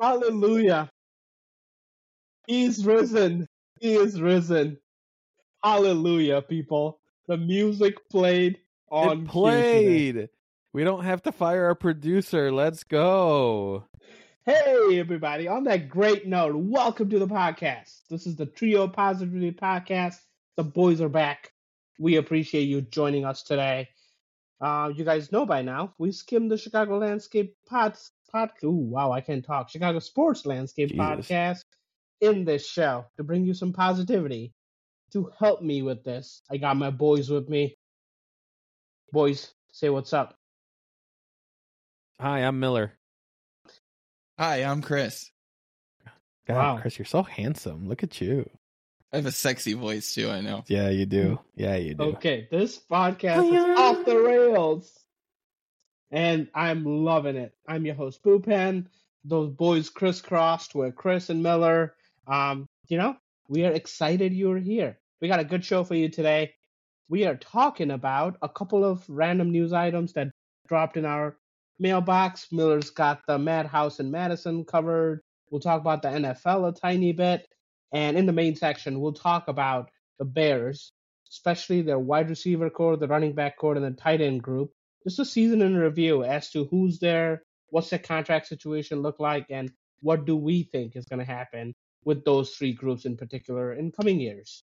Hallelujah. He is risen. He is risen. Hallelujah, people. The music played on it played. We don't have to fire our producer. Let's go. Hey, everybody. On that great note, welcome to the podcast. This is the Trio Positivity Podcast. The boys are back. We appreciate you joining us today. Uh, you guys know by now, we skimmed the Chicago Landscape pod, pod Ooh, wow, I can't talk. Chicago Sports Landscape Jesus. Podcast in this show to bring you some positivity. To help me with this, I got my boys with me. Boys, say what's up. Hi, I'm Miller. Hi, I'm Chris. God, Wow. Chris, you're so handsome. Look at you. I have a sexy voice too, I know. Yeah, you do. Yeah, you do. Okay, this podcast is off the rails. And I'm loving it. I'm your host, Boo Pen. Those boys crisscrossed with Chris and Miller. Um, you know, we are excited you're here. We got a good show for you today. We are talking about a couple of random news items that dropped in our mailbox. Miller's got the Madhouse and Madison covered. We'll talk about the NFL a tiny bit. And in the main section, we'll talk about the Bears, especially their wide receiver core, the running back core, and the tight end group. Just a season in review as to who's there, what's the contract situation look like, and what do we think is going to happen with those three groups in particular in coming years.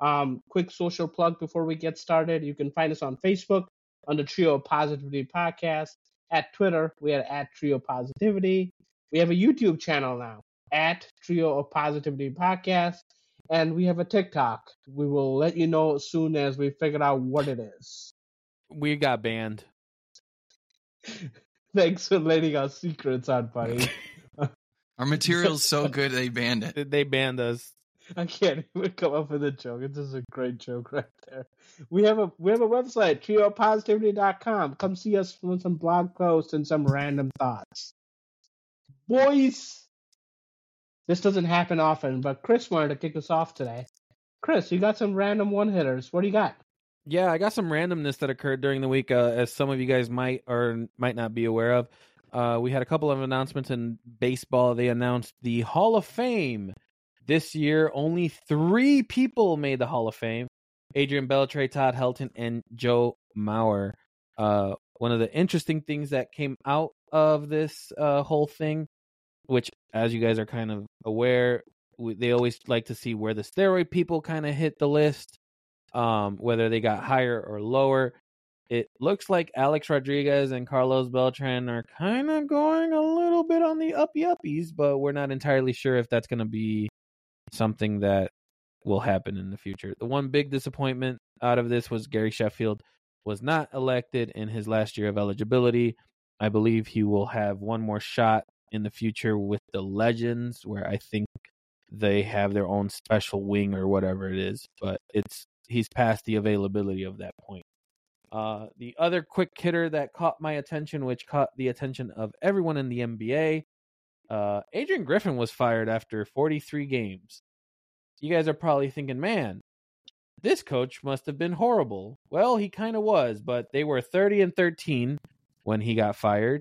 Um, quick social plug before we get started. You can find us on Facebook under Trio Positivity Podcast. At Twitter, we are at Trio Positivity. We have a YouTube channel now at Trio of Positivity Podcast. And we have a TikTok. We will let you know soon as we figure out what it is. We got banned. Thanks for letting our secrets out, buddy. Our material's so good they banned it. They banned us. I can't even come up with a joke. It's just a great joke right there. We have a we have a website, triopositivity.com. Come see us for some blog posts and some random thoughts. Boys, this doesn't happen often, but Chris wanted to kick us off today. Chris, you got some random one hitters. What do you got? Yeah, I got some randomness that occurred during the week, uh, as some of you guys might or might not be aware of. Uh, we had a couple of announcements in baseball. They announced the Hall of Fame this year. Only three people made the Hall of Fame: Adrian Beltre, Todd Helton, and Joe Mauer. Uh, one of the interesting things that came out of this uh, whole thing, which, as you guys are kind of aware, they always like to see where the steroid people kind of hit the list um, whether they got higher or lower. It looks like Alex Rodriguez and Carlos Beltran are kind of going a little bit on the uppy uppies, but we're not entirely sure if that's going to be something that will happen in the future. The one big disappointment out of this was Gary Sheffield was not elected in his last year of eligibility. I believe he will have one more shot in the future with the Legends, where I think they have their own special wing or whatever it is, but it's he's past the availability of that point. Uh, the other quick hitter that caught my attention, which caught the attention of everyone in the NBA, uh, Adrian Griffin was fired after 43 games. You guys are probably thinking, man, this coach must have been horrible. Well, he kind of was, but they were 30 and 13 when he got fired.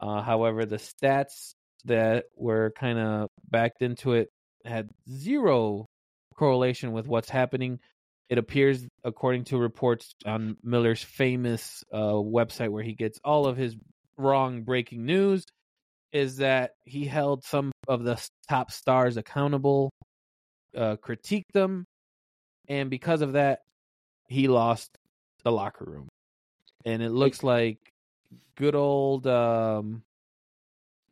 Uh, however, the stats that were kind of backed into it had zero correlation with what's happening. It appears, according to reports on Miller's famous uh, website where he gets all of his wrong breaking news, is that he held some of the top stars accountable, uh, critiqued them, and because of that, he lost the locker room. And it looks like good old um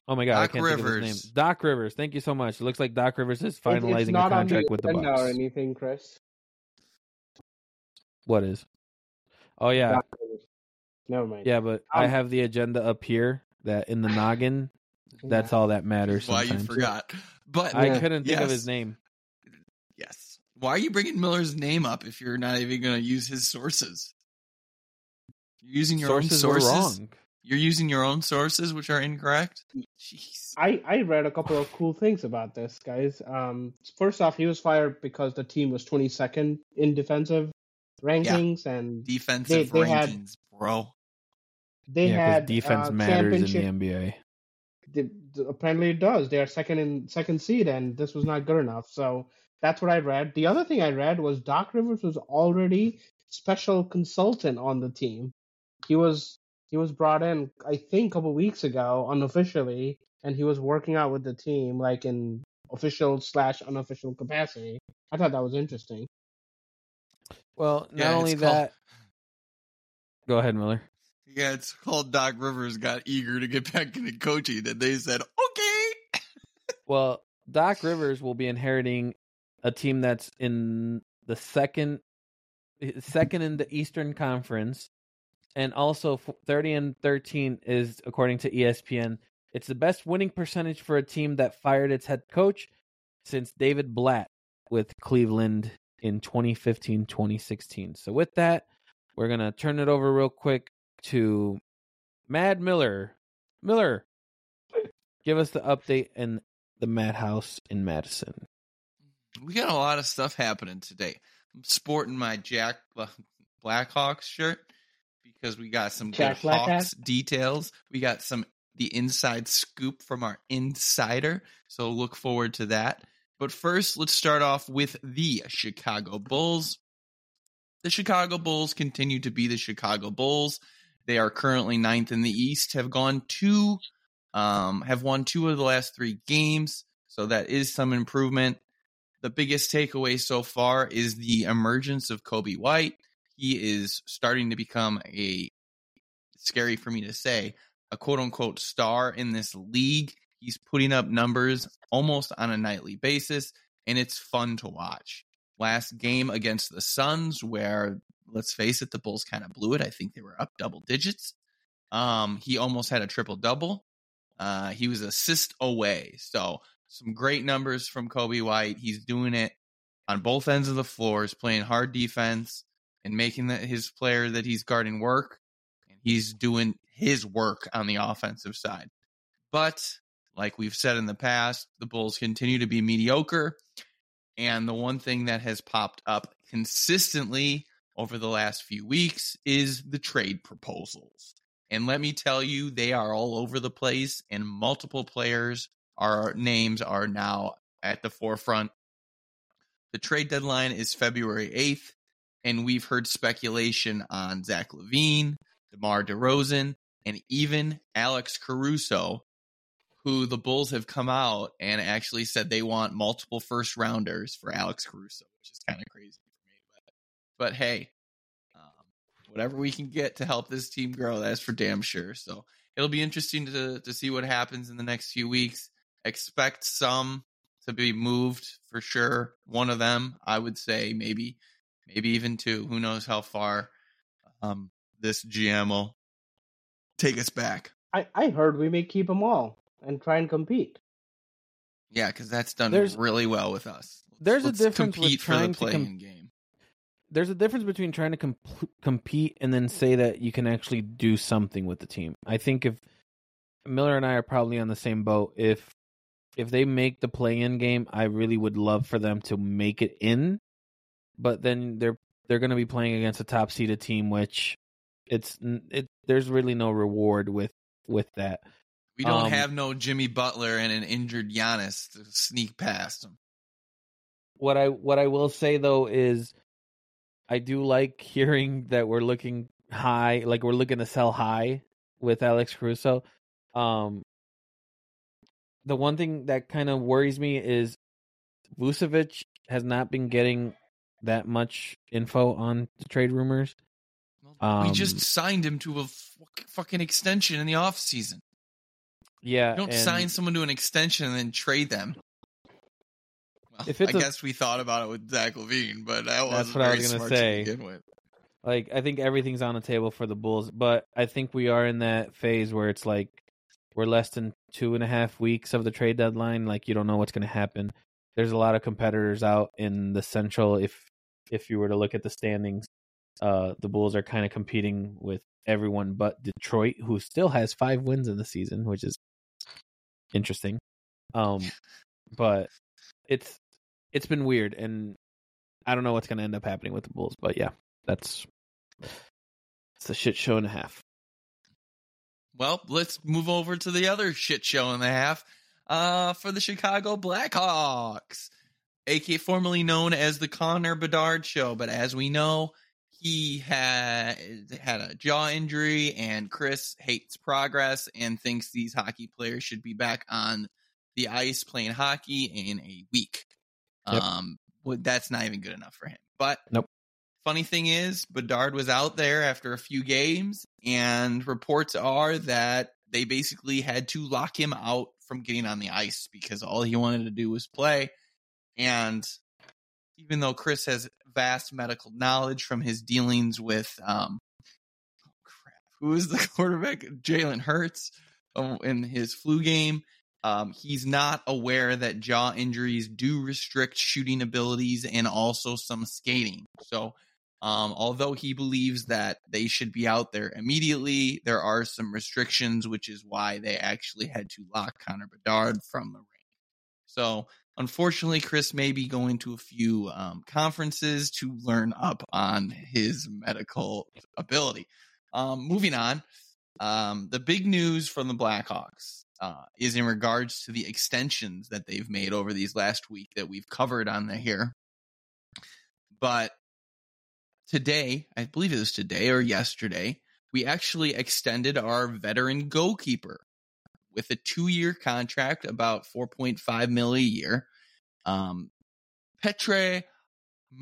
Oh my god, I Doc can't think of Rivers. his name. Doc Rivers. Thank you so much. It looks like Doc Rivers is finalizing a not on the contract with the Bucks. or anything, Chris. What is? Oh yeah, Never mind. yeah, but I Um, have the agenda up here that in the noggin. That's all that matters. Why you forgot. But I Yeah. couldn't think of his name. yes. Why are you bringing Miller's name up if you're not even going to use his sources? You're using your Sources own sources. wrong. You're using your own sources, which are incorrect. Jeez. I, I read a couple of cool things about this, guys. Um, first off, he was fired because the team was 22nd in defensive rankings, and Defensive They- they had- rankings, bro. they yeah, had defense uh, matters in the championship. NBA. they, apparently it does. They are second in second seed, and this was not good enough. So that's what I read. The other thing I read was Doc Rivers was already special consultant on the team. He was he was brought in, I think, a couple weeks ago, unofficially, and he was working out with the team, like in official slash unofficial capacity. I thought that was interesting. Well, not Yeah, it's only called- that. Go ahead, Miller. Yeah, it's called Doc Rivers got eager to get back into coaching, and they said, okay. Well, Doc Rivers will be inheriting a team that's in the second eh, second in the Eastern Conference and also 30 and 13 is according to ESPN. It's the best winning percentage for a team that fired its head coach since David Blatt with Cleveland in 2015-2016. So with that, we're going to turn it over real quick to Mad Miller. Miller, give us the update in the Madhouse in Madison. We got a lot of stuff happening today. I'm sporting my Jack uh, Blackhawks shirt because we got some Jack good Blackhawk? Hawks details. We got some the inside scoop from our insider, so look forward to that. But first, let's start off with the Chicago Bulls. The Chicago Bulls continue to be the Chicago Bulls. They are currently ninth in the East. Have gone two, um, have won two of the last three games, so that is some improvement the biggest takeaway so far is the emergence of Coby White. He is starting to become a scary for me to say a quote unquote star in this league. He's putting up numbers almost on a nightly basis, and it's fun to watch. Last game against the Suns, where let's face it, the Bulls kind of blew it. I think they were up double digits. Um, he almost had a triple double. Uh, he was assist away. So some great numbers from Coby White. He's doing it on both ends of the floor. He's playing hard defense and making the, his player that he's guarding work. And he's doing his work on the offensive side. But like we've said in the past, the Bulls continue to be mediocre. And the one thing that has popped up consistently over the last few weeks is the trade proposals. And let me tell you, they are all over the place, and multiple players names are now at the forefront. The trade deadline is February 8th, and we've heard speculation on Zach LaVine, DeMar DeRozan, and even Alex Caruso, who the Bulls have come out and actually said they want multiple first rounders for Alex Caruso, which is kind of crazy for me. But, but hey, um, whatever we can get to help this team grow, that's for damn sure. So it'll be interesting to to see what happens in the next few weeks expect some to be moved for sure. One of them, I would say, maybe, maybe even two. Who knows how far um, this GM will take us back? I, I heard we may keep them all and try and compete. Yeah, because that's done There's- really well with us. there's a Let's difference with compete for the to com- playing game. There's a difference between trying to comp- compete and then say that you can actually do something with the team. I think if Miller and I are probably on the same boat, if if they make the play-in game, I really would love for them to make it in. But then they're they're going to be playing against a top seeded team, which it's it. There's really no reward with with that. We don't um, have no Jimmy Butler and an injured Giannis to sneak past him. What I what I will say though is, I do like hearing that we're looking high, like we're looking to sell high with Alex Caruso. Um, the one thing that kind of worries me is Vucevic has not been getting that much info on the trade rumors. we Um, just signed him to a fucking extension in the off season. Yeah, You don't sign someone to an extension and then trade them. Well, If it's I a- guess we thought about it with Zach LaVine, but that That's what I was say. to like I think everything's on the table for the Bulls, but I think we are in that phase where it's like we're less than two and a half weeks of the trade deadline. Like you don't know what's going to happen. There's a lot of competitors out in the Central. If if you were to look at the standings, uh, the Bulls are kind of competing with everyone but Detroit, who still has five wins in the season, which is interesting. Um, but it's it's been weird, and I don't know what's going to end up happening with the Bulls. But yeah, that's it's a shit show and a half. well, let's move over to the other shit show in a half uh, for the Chicago Blackhawks, aka formerly known as the Connor Bedard Show. But as we know, he had had a jaw injury, and Chris hates progress and thinks these hockey players should be back on the ice playing hockey in a week. Yep. Um, well, that's not even good enough for him. But Nope. Funny thing is, Bedard was out there after a few games, and reports are that they basically had to lock him out from getting on the ice because all he wanted to do was play. And even though Chris has vast medical knowledge from his dealings with, um, oh crap, who is the quarterback? Jalen Hurts oh, in his flu game. Um, he's not aware that jaw injuries do restrict shooting abilities and also some skating. So, um, although he believes that they should be out there immediately, there are some restrictions, which is why they actually had to lock Connor Bedard from the ring. So, unfortunately, Chris may be going to a few um, conferences to learn up on his medical ability. Um, moving on, um, the big news from the Blackhawks uh, is in regards to the extensions that they've made over these last week that we've covered on the here. But today, I believe it was today or yesterday, we actually extended our veteran goalkeeper with a two-year contract, about 4.5 mil a year. Um, Petr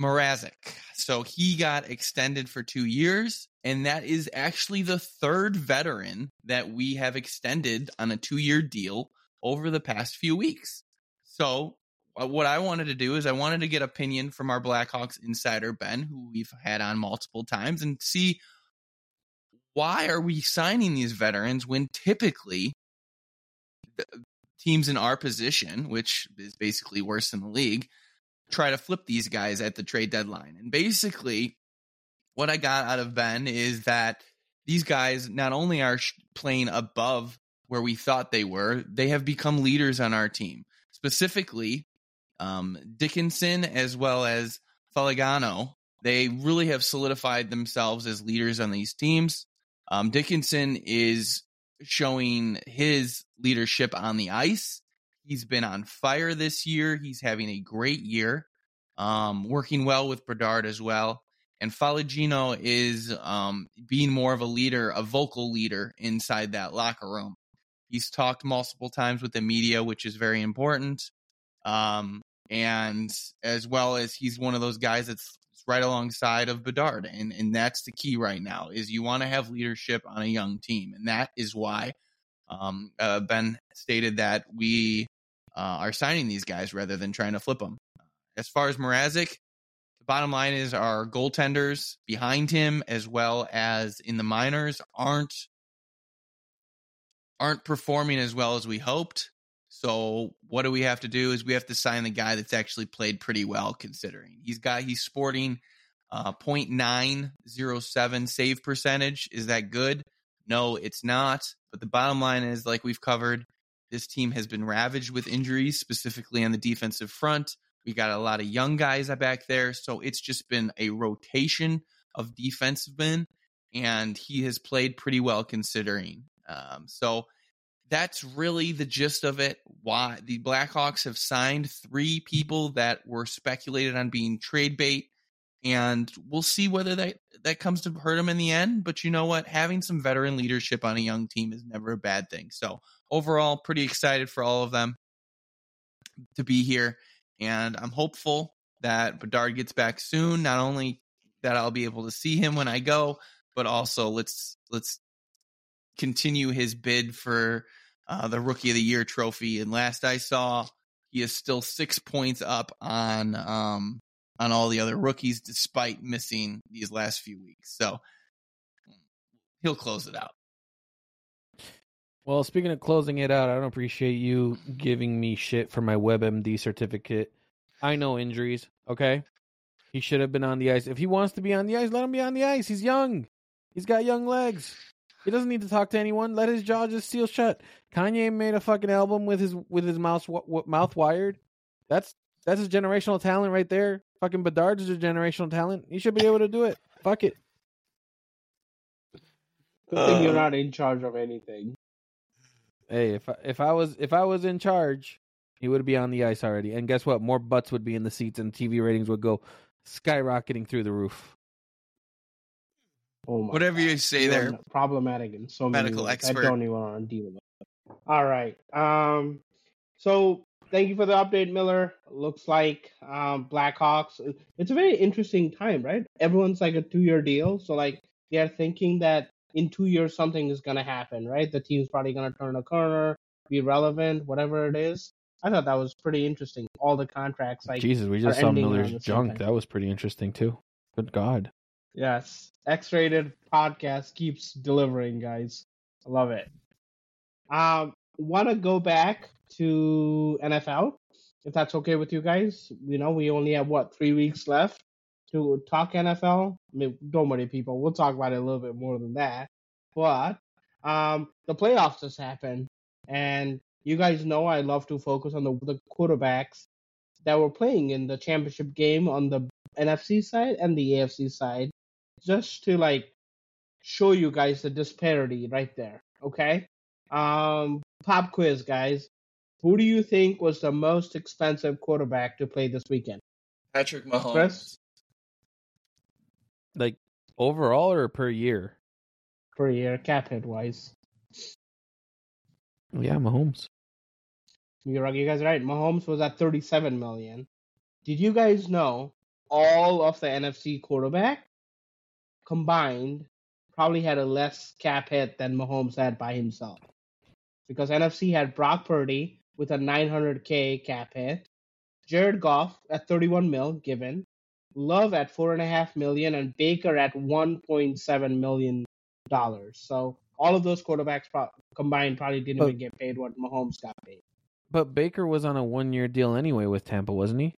Mrazek. So he got extended for two years, and that is actually the third veteran that we have extended on a two-year deal over the past few weeks. So uh, what I wanted to do is I wanted to get opinion from our Blackhawks insider Ben, who we've had on multiple times, and see why are we signing these veterans when typically teams in our position, which is basically worse than the league, try to flip these guys at the trade deadline. And basically, what I got out of Ben is that these guys not only are playing above where we thought they were, they have become leaders on our team. Specifically, um, Dickinson as well as Foligno, they really have solidified themselves as leaders on these teams. Um, Dickinson is showing his leadership on the ice. He's been on fire this year. He's having a great year, um, working well with Bedard as well. And Foligno is um, being more of a leader, a vocal leader inside that locker room. He's talked multiple times with the media, which is very important. Um, and as well as he's one of those guys that's right alongside of Bedard, and and that's the key right now is you want to have leadership on a young team, and that is why um, uh, Ben stated that we uh, are signing these guys rather than trying to flip them. As far as Mrazek, the bottom line is our goaltenders behind him, as well as in the minors, aren't aren't performing as well as we hoped. So what do we have to do? Is we have to sign the guy that's actually played pretty well, considering he's got he's sporting uh, 0.907 save percentage. Is that good? No, it's not. But the bottom line is, like we've covered, this team has been ravaged with injuries, specifically on the defensive front. We got a lot of young guys back there, so it's just been a rotation of defensive men, and he has played pretty well considering. Um, so that's really the gist of it. Why the Blackhawks have signed three people that were speculated on being trade bait, and we'll see whether that that comes to hurt them in the end. But you know what? Having some veteran leadership on a young team is never a bad thing. So overall, pretty excited for all of them to be here, and I'm hopeful that Bedard gets back soon. Not only that I'll be able to see him when I go, but also let's let's continue his bid for uh, the Rookie of the Year trophy. And last I saw, he is still six points up on um, on all the other rookies, despite missing these last few weeks. So he'll close it out. Well, speaking of closing it out, I don't appreciate you giving me shit for my WebMD certificate. I know injuries, okay? He should have been on the ice. If he wants to be on the ice, let him be on the ice. He's young. He's got young legs. He doesn't need to talk to anyone. Let his jaw just seal shut. Kanye made a fucking album with his with his mouth w- mouth wired. That's that's his generational talent right there. Fucking Bedard is a generational talent. He should be able to do it. Fuck it. Good thing you're Uh, not in charge of anything. Hey, if I, if I was if I was in charge, he would be on the ice already. And guess what? More butts would be in the seats, and TV ratings would go skyrocketing through the roof. Oh my Whatever you God. say You're there. problematic in so many Medical ways. expert. I don't even want to deal with it. All right. Um. So thank you for the update, Miller. Looks like um Blackhawks. It's a very interesting time, right? Everyone's like a two-year deal, so like they're thinking that in two years something is gonna happen, right? The team's probably gonna turn a corner, be relevant, whatever it is. I thought that was pretty interesting. All the contracts, like Jesus, we just saw Miller's junk. That was pretty interesting too. Good God. Yes, X-rated podcast keeps delivering, guys. I love it. Um, want to go back to NFL, if that's okay with you guys. You know, we only have what three weeks left to talk NFL. I mean, don't worry, people. We'll talk about it a little bit more than that. But um, the playoffs just happened, and you guys know I love to focus on the the quarterbacks that were playing in the championship game on the NFC side and the AFC side, just to like show you guys the disparity right there. Okay. Um, pop quiz, guys. Who do you think was the most expensive quarterback to play this weekend? Patrick Mahomes. Chris? Like overall or per year? Per year, cap hit wise. Yeah, Mahomes. You're you guys are right. Mahomes was at 37 million. Did you guys know all of the NFC quarterback combined probably had a less cap hit than Mahomes had by himself? Because NFC had Brock Purdy with a 900k cap hit, Jared Goff at 31 mil given, Love at four and a half million, and Baker at 1.7 million dollars. So all of those quarterbacks pro- combined probably didn't But- even get paid what Mahomes got paid. But Baker was on a one year deal anyway with Tampa, wasn't he?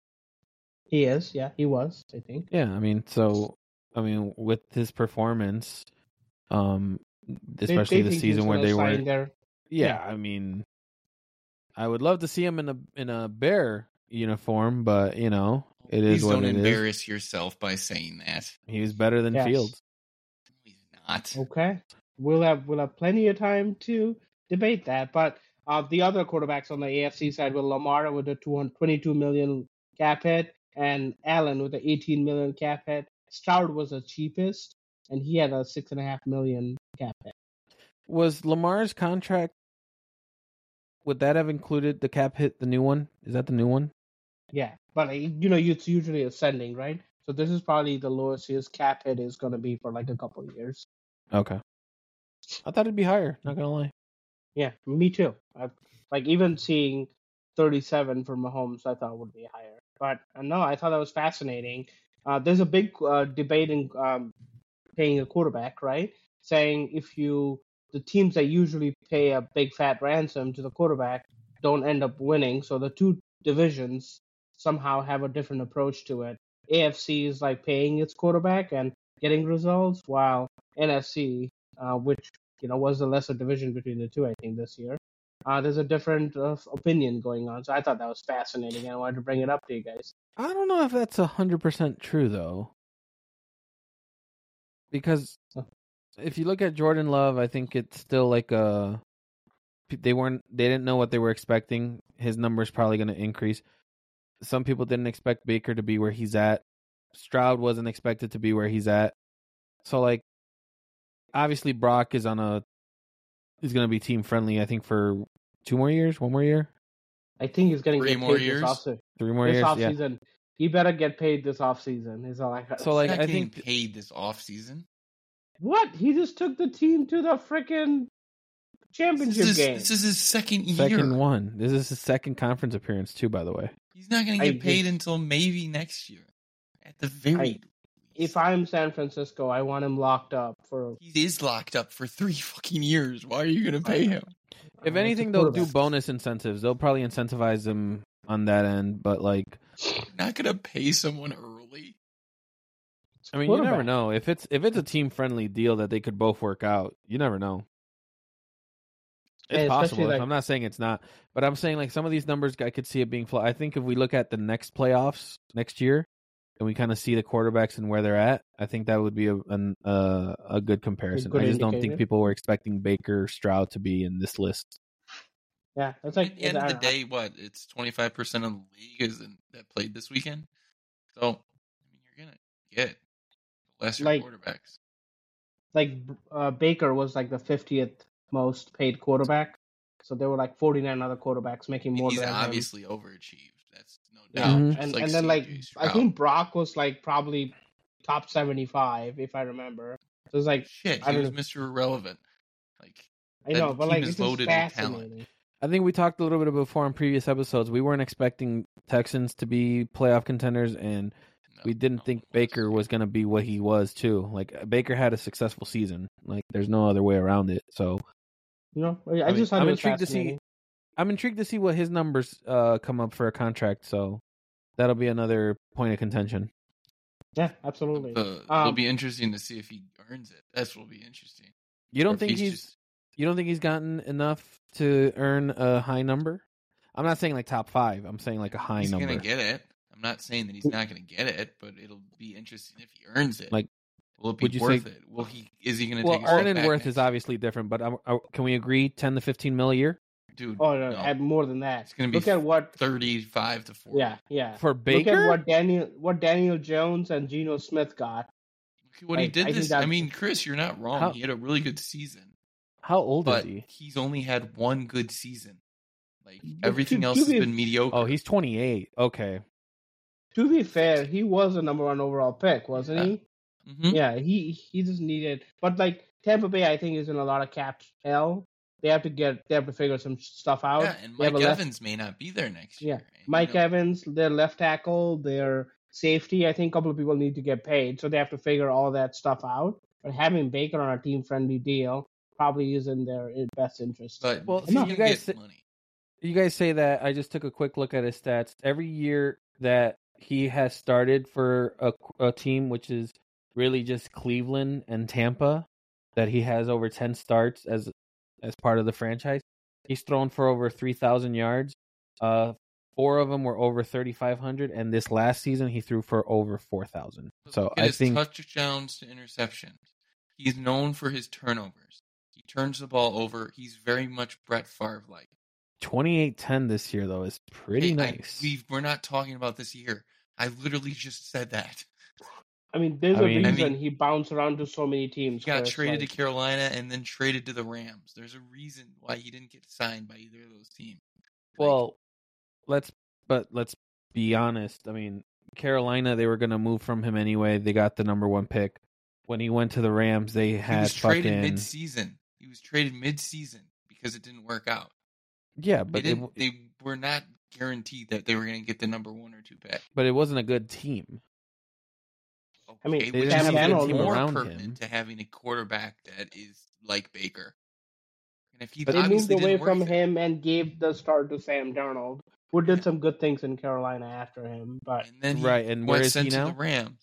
He is, yeah, he was, I think. Yeah, I mean, so I mean, with his performance, um, especially they the season where they sign were, there. yeah, yeah. I mean, I would love to see him in a in a bear uniform, but you know, it is Please what don't it is. embarrass yourself by saying that. He was better than Yes. Fields. He's not. Okay, we'll have we'll have plenty of time to debate that. But uh, the other quarterbacks on the AFC side were Lamar with a 222 million cap hit, and Allen with the 18 million cap hit. Stroud was the cheapest, and he had a six and a half million cap hit. Was Lamar's contract? Would that have included the cap hit? The new one is that the new one? Yeah, but uh, you know it's usually ascending, right? So this is probably the lowest his cap hit is going to be for like a couple years. Okay, I thought it'd be higher. Not gonna lie. Yeah, me too. I, like even seeing 37 for Mahomes, I thought would be higher. But uh, no, I thought that was fascinating. Uh, there's a big uh, debate in um, paying a quarterback, right? Saying if you the teams that usually pay a big fat ransom to the quarterback don't end up winning, so the two divisions somehow have a different approach to it. AFC is like paying its quarterback and getting results, while NFC, uh, which you know was the lesser division between the two, I think this year. Uh, there's a different uh, opinion going on, so I thought that was fascinating, and I wanted to bring it up to you guys. I don't know if that's a hundred percent true though, because if you look at Jordan Love, I think it's still like a they weren't they didn't know what they were expecting. His number's probably going to increase. Some people didn't expect Baker to be where he's at. Stroud wasn't expected to be where he's at. So like, obviously Brock is on a is going to be team friendly. I think for two more years, one more year, I think he's getting Three get more paid years? this offseason. three more This years. Yeah. he better get paid this offseason. Is all I got. So, like, He's not I getting think- paid this off season. what? He just took the team to the freaking championship This is, game. this is his second year. Second one. This is his second conference appearance too, by the way. He's not going to I get paid agree. until maybe next year, at the very. I- if I'm San Francisco, I want him locked up for. he is locked up for three fucking years, why are you going to pay him? If uh, anything, they'll do bonus incentives. They'll probably incentivize them on that end. But like, You're not going to pay someone early. I mean, you never know if it's if it's a team friendly deal that they could both work out. You never know. It's Yeah, possible. like- I'm not saying it's not, but I'm saying like some of these numbers, I could see it being. Fl- I think if we look at the next playoffs next year, and we kind of see the quarterbacks and where they're at, I think that would be a an, uh, a good comparison. good I just don't think people were expecting Baker Stroud to be in this list. Yeah, it's At like the end of the don't know. day, what it's twenty five percent of the league is in, that played this weekend. So I mean, you're gonna get lesser Like- quarterbacks. like uh, Baker was like the 50th most paid quarterback. So there were like 49 other quarterbacks making more he's than him. obviously overachieved. That's no Yeah. doubt. Mhm. And, like and then like CJ I think Brock was like probably top 75 if I remember. So it's like shit, I he don't was Mr. Irrelevant. Like I know, but team like is it's just loaded fascinating. I think we talked a little bit before in previous episodes. We weren't expecting Texans to be playoff contenders, and no, we didn't no think one Baker was going to be what he was too. Like Baker had a successful season. Like there's no other way around it. So You know, I, I just thought I'm it was intrigued to see- fascinating. I'm intrigued to see what his numbers uh, come up for a contract. So that'll be another point of contention. Yeah, to- absolutely. The, it'll Um, be interesting to see if he earns it. That's what'll be interesting. You don't if think he's, just- you don't think he's gotten enough to earn a high number? I'm not saying like top five. I'm saying like a high he's number. gonna get it. I'm not saying that he's not gonna get it, but it'll be interesting if he earns it. Like, will it be would you worth say- it? Will he? Is he gonna well, take a step earn and worth is obviously different, but um, uh, can we agree 10 to 15 mil a year dude. oh no, no. at more than that. It's gonna be Look at what thirty-five to forty. yeah, yeah. for Baker, Look at what Daniel what Daniel Jones and Geno Smith got. Look at what he did I this. I mean, Chris, you're not wrong. How- He had a really good season, How old but is he? he's only had one good season. Like everything to- else to has be- been mediocre. Oh, he's 28. Okay. To be fair, he was a number one overall pick, wasn't Yeah. he? Mhm. Yeah, he he just needed, but like Tampa Bay, I think is in a lot of cap hell. They have to get, they have to figure some stuff out. Yeah, and Mike a left- Evans may not be there next Yeah, year. And, Mike you know, Evans, their left tackle, their safety. I think a couple of people need to get paid, so they have to figure all that stuff out. But having Baker on a team friendly deal probably is in their best interest. But Well, well, see, you you guys get say- money. You guys say that. I just took a quick look at his stats. Every year that he has started for a, a team, which is really just Cleveland and Tampa, that he has over 10 starts as as part of the franchise. He's thrown for over 3,000 yards. Uh, four of them were over 3,500, and this last season he threw for over 4,000. So I think touchdowns to interceptions. He's known for his turnovers. He turns the ball over. He's very much Brett Favre like. 28-10 this year though is pretty Hey, I- nice. we we're not talking about this year. I literally just said that. I mean, there's I a mean- I reason mean- he bounced around to so many teams. He teams. got Chris, traded like- to Carolina and then traded to the Rams. There's a reason why he didn't get signed by either of those teams. Like, Well, let's but let's be honest. I mean, Carolina they were going to move from him anyway. They got the number 1 pick. When he went to the Rams, they he had was traded fucking mid-season. He was traded mid-season because it didn't work out. Yeah, They, but it, didn't, they were not guaranteed that they were going to get the number one or two pick. but it wasn't a good team. I mean, Okay, they which didn't is have a even team more around pertinent him. to having a quarterback that is like Baker. And if he But they moved away from there- him and gave the start to Sam Darnold, who did some good things in Carolina after him. But and then he Right, and where went is he now? the Rams.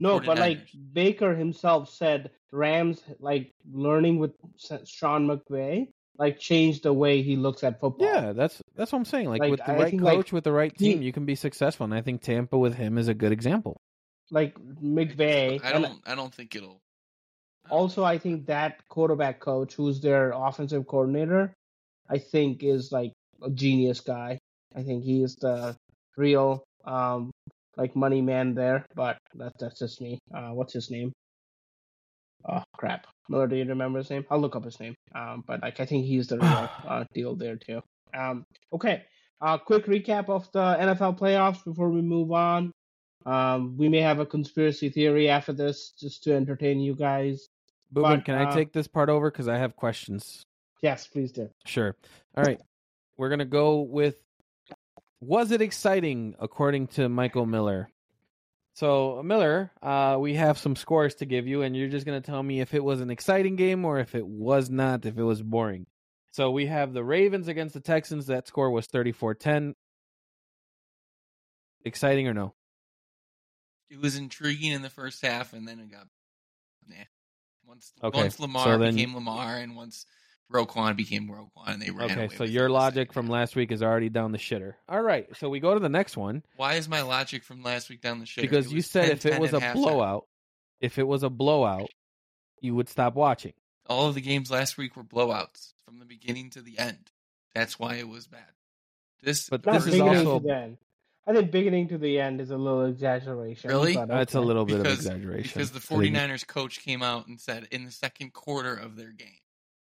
no, but like Baker himself said, Rams like learning with Sean McVay like changed the way he looks at football. Yeah, that's that's what I'm saying. Like, Like, with the I right think, coach, like, with the right he- team, you can be successful. And I think Tampa with him is a good example. Like McVay. I don't. I don't think it'll. also, I think that quarterback coach, who's their offensive coordinator, I think is like a genius guy. I think he is the real um like money man there. But that, that's just me. Uh, what's his name? Oh crap! Miller, do you remember his name? I'll look up his name. Um, but like I think he's the real uh, deal there too. Um, okay. Uh, quick recap of the NFL playoffs before we move on. Um, we may have a conspiracy theory after this, just to entertain you guys. Boobin, can uh, I take this part over because I have questions? Yes, please do. Sure. All right. We're going to go with Was it exciting according to Michael Miller? So, Miller, uh, we have some scores to give you, and you're just going to tell me if it was an exciting game or if it was not, if it was boring. So, we have the Ravens against the Texans. That score was 34 10. Exciting or no? It was intriguing in the first half, and then it got. Nah. Once Okay, once Lamar so then- became Lamar, and once Roquan became Roquan, and they ran away. Okay, so your logic second from last week is already down the shitter. All right, so we go to the next one Why is my logic from last week down the shitter? because you said if it was a blowout, if it was a blowout, you would stop watching. all of the games last week were blowouts from the beginning to the end. That's why it was bad. This, But this is also to the end. I think beginning to the end is a little exaggeration. Really? but That's a little bit of exaggeration. because the I think- 49ers coach came out and said in the second quarter of their game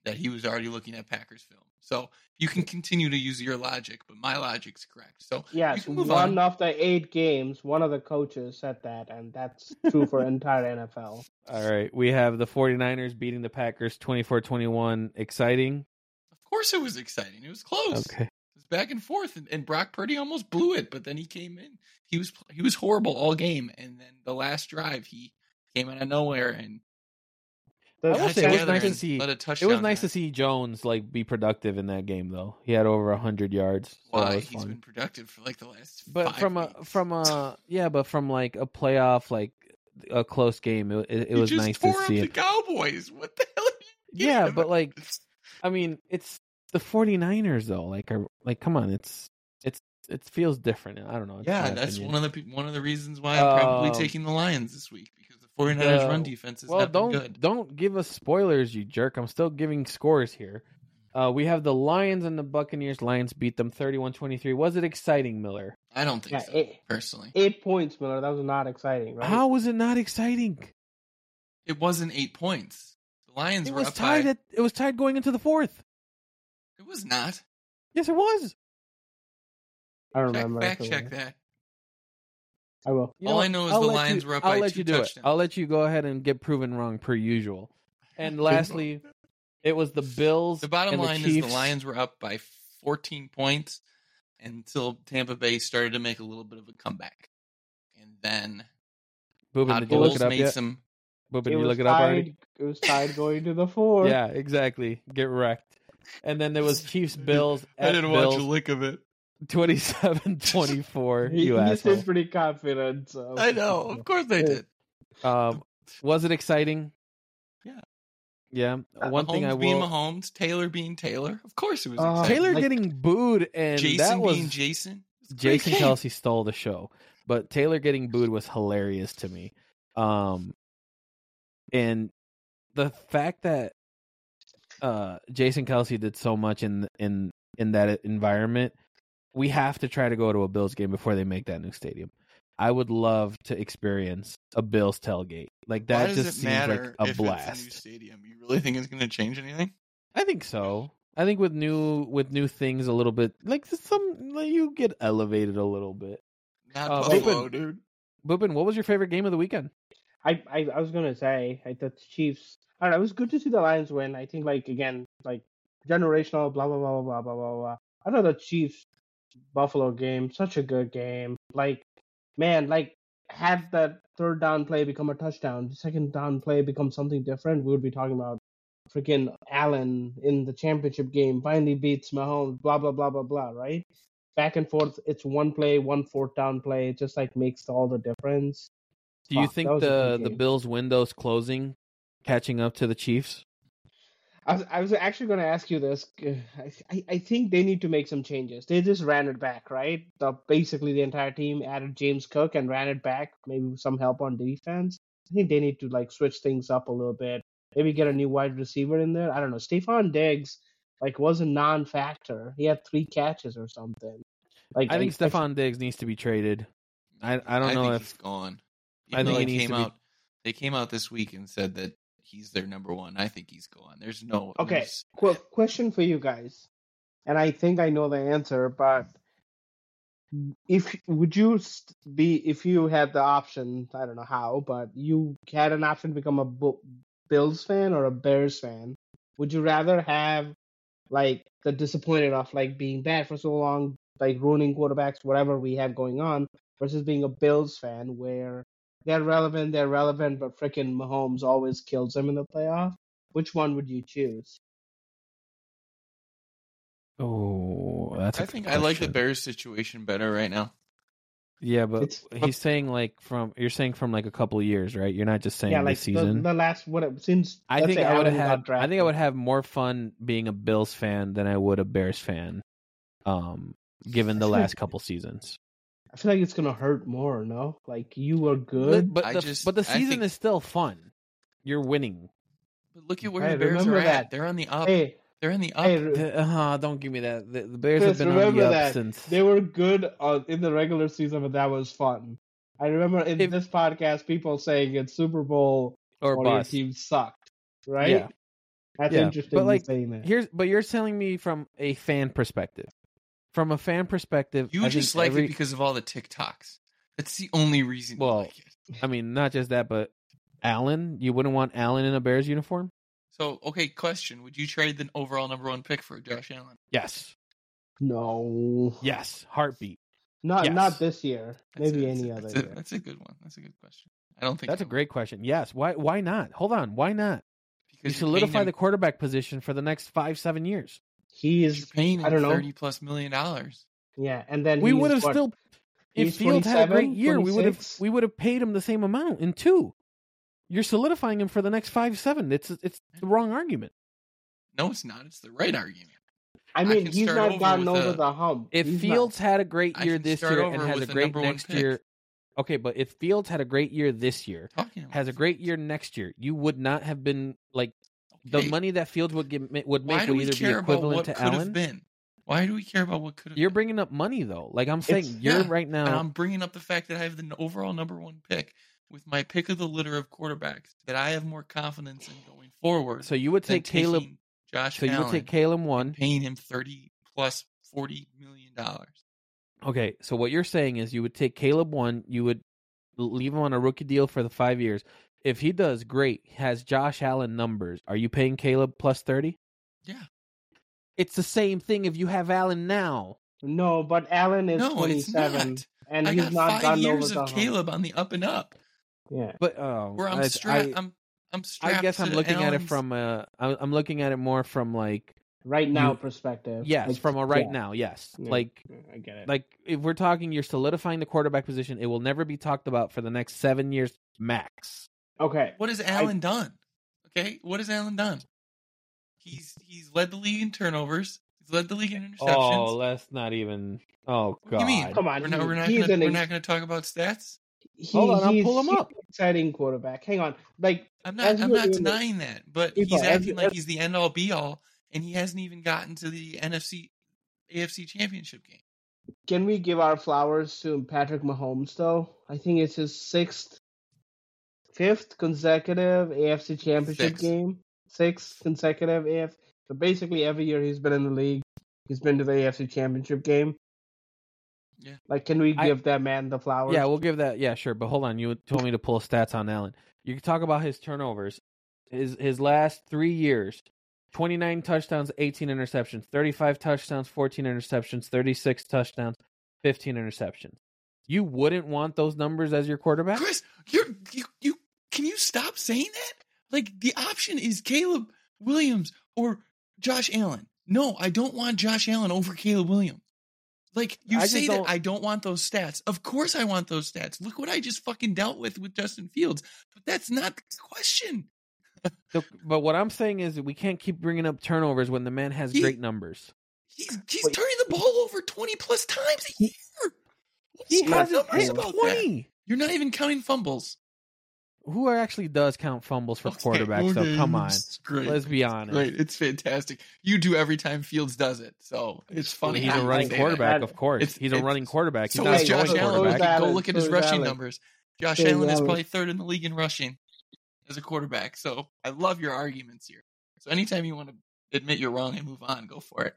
that he was already looking at Packers film. So you can continue to use your logic, but my logic's correct. So Yes, one on. of the eight games, one of the coaches said that, and that's true for entire NFL. All right, we have the 49ers beating the Packers 24-21. Exciting. Of course, it was exciting. It was close. Okay. It was back and forth, and, and Brock Purdy almost blew it, but then he came in. He was he was horrible all game, and then the last drive he came out of nowhere and The I will say it was nice to see- It was nice to see Jones like be productive in that game though. He had over 100 yards. So that why was he's fun. been productive for like the last. But five from a from a yeah, but from like a playoff like a close game, it, it, it was just nice tore to up see the it. Cowboys. What the hell? Are you Yeah, but like I mean, it's the 49ers though. Like are, like come on, it's it's it feels different. I don't know. Yeah, that's opinion. one of the one of the reasons why I'm probably Um, taking the Lions this week because the 49ers the- run defense is well, don't good. don't give us spoilers, you jerk. I'm still giving scores here. Uh, we have the Lions and the Buccaneers. Lions beat them 31-23. Was it exciting, Miller? I don't think Yeah, so it- personally. eight points, Miller. That was not exciting, right? How was it not exciting? It wasn't eight points. The Lions It were was up tied by. at it was tied going into the fourth. It was not. Yes, it was. I don't Check, remember. fact check that. I will. You All know I know is I'll the Lions you- were up I'll by let two you do touchdowns. it. I'll let you go ahead and get proven wrong per usual. And lastly, it was the Bills. The bottom and line the is the Lions were up by 14 points until Tampa Bay started to make a little bit of a comeback. And then Boobin, Todd did you look it up made yet? some. Boobin, It you was look it up already? tied. It was tied going to the four. Yeah, exactly. Get wrecked. And then there was Chiefs Bills at Bills lick of it. 27-24. He, you he asshole. seemed pretty confident. So. I know. Of course they did. Um, was it exciting? Yeah. Yeah. Uh, One thing Mahomes I being will. Mahomes, Taylor being Taylor. Of course it was Uh. Taylor like- getting booed and Jason that was being Jason. It was a great Jason game. Kelce stole the show, but Taylor getting booed was hilarious to me. Um, and the fact that uh Jason Kelce did so much in in in that environment, we have to try to go to a Bills game before they make that new stadium. I would love to experience a Bills tailgate. Like that just seems like a It's a new blast. stadium. You really think it's going to change anything? I think so. I think with new with new things a little bit like some like you get elevated a little bit. Not Uh, Buffalo, Boopin- dude. Boopin, what was your favorite game of the weekend? I, I I was gonna say I thought the Chiefs. I don't know. It was good to see the Lions win. I think like again like generational blah blah blah blah blah blah blah. blah. I thought the Chiefs Buffalo game such a good game. Like man, like had that third down play become a touchdown, the second down play become something different, we would be talking about freaking Allen in the championship game finally beats Mahomes. Blah blah blah blah blah. Right. Back and forth. It's one play, one fourth down play. It just like makes all the difference. Do you Fuck, think the good the game. Bills windows closing catching up to the Chiefs? I was, I was actually going to ask you this. Uh, I, I- I think they need to make some changes. They just ran it back, right? The, basically, the entire team added James Cook and ran it back. Maybe some help on defense. I think they need to like switch things up a little bit. Maybe get a new wide receiver in there. I don't know. Stefon Diggs like was a non-factor. He had three catches or something. Like I think Stefon Diggs needs to be traded. I I don't know think if he's gone. I Even think though he they came to be- out. They came out this week and said that he's their number one. I think he's gone. There's no. Okay, there's- qu- question for you guys, and I think I know the answer, but if would you be if you had the option? I don't know how, but you had an option to become a Bills fan or a Bears fan. Would you rather have like the disappointed of like being bad for so long, like ruining quarterbacks, whatever we have going on, versus being a Bills fan where they're relevant, they're relevant, but freaking Mahomes always kills them in the playoff? Which one would you choose? Oh, that's. a I good think I like the. Bears situation better right now. Yeah, but It's- he's saying like from you're saying from like a couple of years, right? You're not just saying yeah, like this the, season. the last what since I think I would Allen got have. I think. I would have more fun being a Bills fan than I would a Bears fan. Um, given the last couple seasons. I feel like it's gonna hurt more. No, like you were good. But I the, just- but the season think- is still fun. You're winning. But look at where Hey, the Bears remember are that. at. They're on the up. hey, They're on the up. hey, The- uh, don't give me that. The, the Bears Chris, have been on the up that. since. they were good uh, in the regular season, but that was fun. I remember in If- this podcast people saying it's Super Bowl or or your team sucked, right? Yeah. That's Yeah, interesting. but, like, saying that. Here's, but you're telling me from a fan perspective. From a fan perspective, you I just like every, it because of all the TikToks. That's the only reason you Well, like it. I mean, not just that, but Allen. You wouldn't want Allen in a Bears uniform? So, okay, question: Would you trade the overall number one pick for Josh Allen? Yes. no, Yes. Heartbeat. not Yes. not this year. That's Maybe a, any a- other That's a, year. that's a good one. That's a good question. I don't think That's a I would, great question. Yes. Why? Why not? Hold on. Why not? You because you're solidify the quarterback position for the next five, seven years. He You're is, paying I don't know. thirty plus million dollars. yeah, and then We would have still. If Fields had a great 27, year, we would have we would have paid him the same amount in two. You're solidifying him for the next five, seven. It's it's the wrong argument. No, it's not. It's the right argument. I I mean, can he's not over gotten with over a- the hump. If He's not. Fields had a great year this year and has a great number next pick. year, okay, but if Fields had a great year this year, has a great year next year, you would not have been like the money that Fields would give would make would either be equivalent to Allen. been? Why do we care about what could have? You're been? bringing up money though. Like I'm saying, It's- you're yeah, right And now. I'm bringing up the fact that I have the overall number one pick with my pick of the litter of quarterbacks that I have more confidence in going forward. So you would take Caleb. Josh So you Allen would take Caleb one. paying him thirty plus forty million dollars. Okay, so what you're saying is you would take Caleb one, you would leave him on a rookie deal for the five years. If he does great, has Josh Allen numbers, are you paying Caleb plus thirty? Yeah. It's the same thing if you have Allen now. no, but Allen is no, it's 27, not. and I he's got not five gotten over years the of hump. Caleb on the up and up. Yeah, But uh, Where I'm I, strapped. I, I'm I'm strapped. I guess I'm to looking at it from uh, I'm I'm looking at it more from like right now You- perspective. yes, Like, from a right yeah, now, yes, Yeah. like I get it. like if we're talking, you're solidifying the quarterback position. It will never be talked about for the next seven years max. Okay, What has Allen done? Okay, what has Allen done? He's he's led the league in turnovers. He's led the league in interceptions. Oh, let's not even. Oh What do you mean? God. come on. we're not we're not he's gonna, an we're not going to talk about stats. he, Hold on, I'll pull him up. an exciting quarterback. Hang on, like I'm not I'm not denying that, but People, he's as acting you- like as- he's the end all be all, and he hasn't even gotten to the NFC AFC Championship game. Can we give our flowers to Patrick Mahomes though? I think it's his sixth, fifth consecutive AFC Championship Six. game. Sixth consecutive AFC. So basically, every year he's been in the league, he's been to the AFC Championship game. Yeah. Like, can we I- give that man the flowers? Yeah, we'll give that. Yeah, sure. But hold on, you told me to pull stats on Allen. You can talk about his turnovers. His his last three years: twenty nine touchdowns, eighteen interceptions, thirty five touchdowns, fourteen interceptions, thirty six touchdowns, fifteen interceptions. You wouldn't want those numbers as your quarterback. Chris, you're you you can you stop saying that? Like the option is Caleb Williams or Josh Allen. No, I don't want Josh Allen over Caleb Williams. Like you I say that I don't want those stats. Of course I want those stats. Look what I just fucking dealt with with Justin Fields. But that's not the question. The- but what I'm saying is we can't keep bringing up turnovers when the man has He- great numbers. He's he's Wait. turning the ball over 20 plus times a year. What's He hasn't numbers hit about that? twenty. You're not even counting fumbles. Who actually does count fumbles for Okay, quarterbacks? So okay, come on, it's great. let's be honest. Great, it's fantastic. You do every time Fields does it, so it's funny. He's a running quarterback, that. of course. It's- He's a running quarterback. He's So not is a Josh Allen. quarterback. Go look at his is rushing Allen. numbers. Josh So is Allen is probably third in the league in rushing as a quarterback. So I love your arguments here. So anytime you want to admit you're wrong and move on, go for it.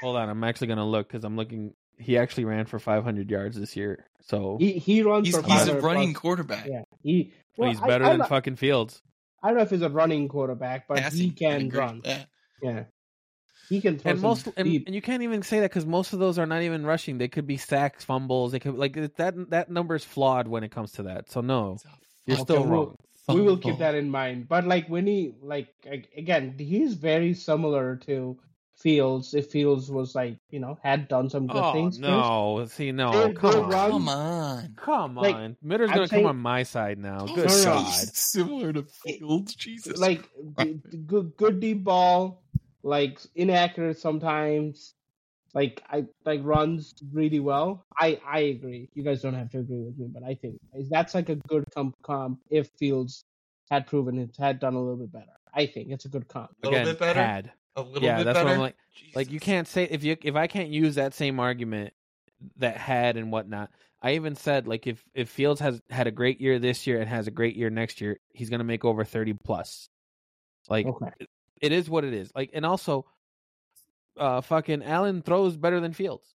Hold on, I'm actually gonna look because I'm looking. He actually ran for 500 yards this year, so He he runs He's, for he's a running plus. quarterback. Yeah, he. well, he's better I, than don't- fucking Fields. I don't know if he's a running quarterback, but Passing, he can run. Yeah, he can throw And most, and, and you can't even say that because most of those are not even rushing. They could be sacks, fumbles. They could like that. That number is flawed when it comes to that. So no, you're Okay, still well, wrong. we will fumble. keep that in mind. But like when he like again, he's very similar to Fields if Fields was like you know had done some good Oh things. Chris. no! See, no, They're come on, runs. Come on. come Like, on. Mitter's gonna saying- come on my side now. Good No, no, no. God! Similar to Fields, Jesus. like d- d- good good deep ball, like inaccurate sometimes. Like I like runs really well. I I agree. You guys don't have to agree with me, but I think that's like a good comp comp if Fields had proven it had done a little bit better. I think it's a good comp. A little Again, bit better? had. A little Yeah, bit that's better. what I'm like. Like you can't say if you if I can't use that same argument that had and whatnot. I even said like if if Fields has had a great year this year and has a great year next year, he's gonna make over thirty plus. Like Okay. it is what it is. Like and also, uh, fucking Allen throws better than Fields.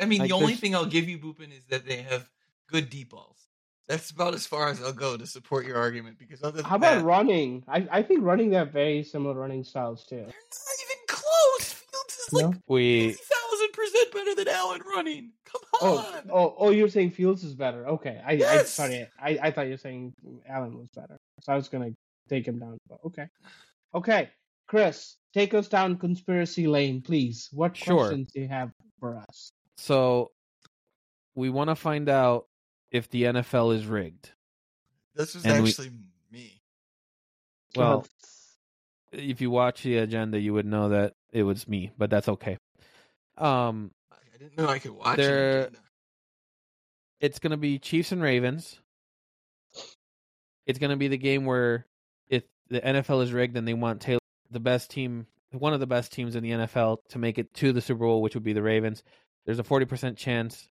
I mean, Like, the only thing I'll give you, Boopin, is that they have good deep balls. That's about as far as I'll go to support your argument. Because other than How about that, running? I I think running they have very similar running styles too. they're not even close. Fields is like No? We thousand percent better than Allen running. Come Oh, on. oh, oh! oh You're saying Fields is better. Okay, I, I Yes! sorry, I, I thought you were saying Allen was better. So I was gonna take him down. But okay, okay, Chris, take us down conspiracy lane, please. What Sure. questions do you have for us? so we want to find out if the NFL is rigged. This is And we- actually me. Well, if you watch the agenda, you would know that it was me, but that's okay. Um, I didn't know I could watch There- it. it's going to be Chiefs and Ravens. It's going to be the game where if the NFL is rigged and they want Taylor, the best team, one of the best teams in the NFL, to make it to the Super Bowl, which would be the Ravens. There's a 40% chance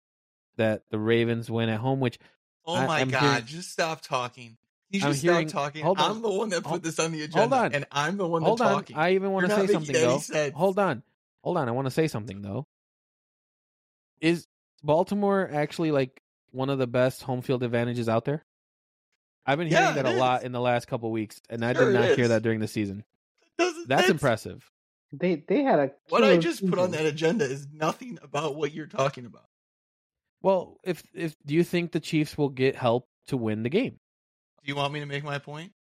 that the Ravens win at home, which Oh I- my I'm god! hearing- just stop talking. You I'm just hearing- stop talking. hold on. I'm the one that put Hold- this on the agenda, hold on. and I'm the one hold that's on. talking. I even want to You're not say something though. sense. Hold on. Hold on. I want to say something though. Is Baltimore actually like one of the best home field advantages out there? I've been hearing Yeah, that it a lot in the last couple weeks, and I did not hear that during the season. Doesn't- That's impressive. They they had a What I killer just put on that agenda is nothing about what you're talking about. Well, if if do you think the Chiefs will get help to win the game? Do you want me to make my point?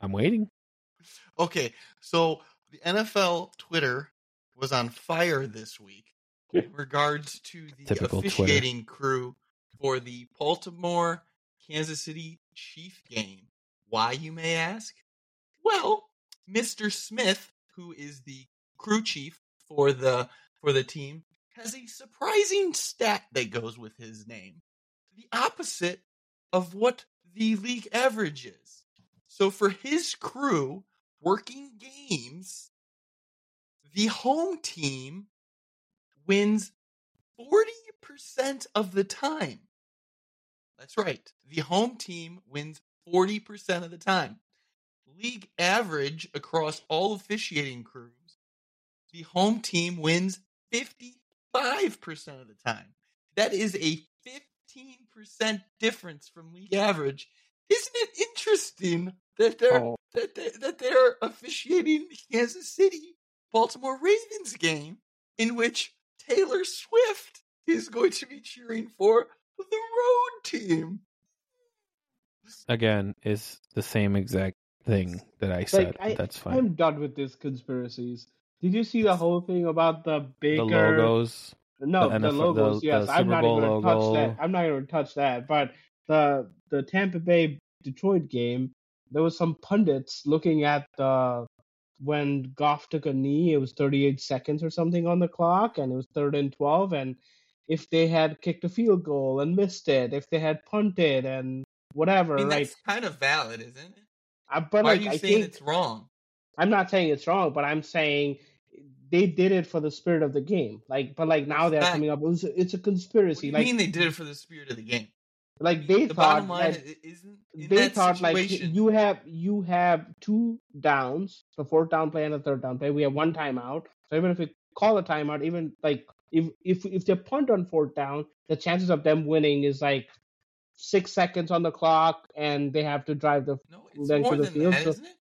I'm waiting. Okay, so the NFL Twitter was on fire this week in regards to the Typical Twitter. officiating crew for the Baltimore Kansas City Chief game. Why, you may ask? Well, Mr. Smith, who is the crew chief for the for the team, has a surprising stat that goes with his name. The opposite of what the league average is. So for his crew working games, the home team wins 40% of the time. That's right. The home team wins 40% of the time. League average across all officiating crews, the home team wins 55% of the time. That is a 15% difference from league average. Isn't it interesting that they're Oh. that they, that they're officiating Kansas City Baltimore Ravens game in which Taylor Swift is going to be cheering for the road team. Again, is the same exact thing that I said. Like I, that's fine. I'm done with these conspiracies. Did you see the whole thing about the Baker? the logos. No, The the, NFL logos. the- yes, the I'm not Bowl even gonna touch that. I'm not gonna touch that. But the the Tampa Bay Detroit game, there was some pundits looking at the when Goff took a knee. It was 38 seconds or something on the clock, and it was third and 12. And if they had kicked a field goal and missed it, if they had punted and whatever, I mean, right? that's kind of valid, isn't it? Uh, But Why like, are you I saying think it's wrong? I'm not saying it's wrong, but I'm saying they did it for the spirit of the game. Like, but like now they're coming up. It's, it's a What do conspiracy. you like, mean they did it for the spirit of the game? like they the thought bottom line that is, isn't they thought like you have you have two downs, the fourth down play and the third down play. We have one timeout. So even if we call a timeout, even like if if if they punt on fourth down, the chances of them winning is like six seconds on the clock, and they have to drive the. no, it's to more the than field, that, so- isn't it?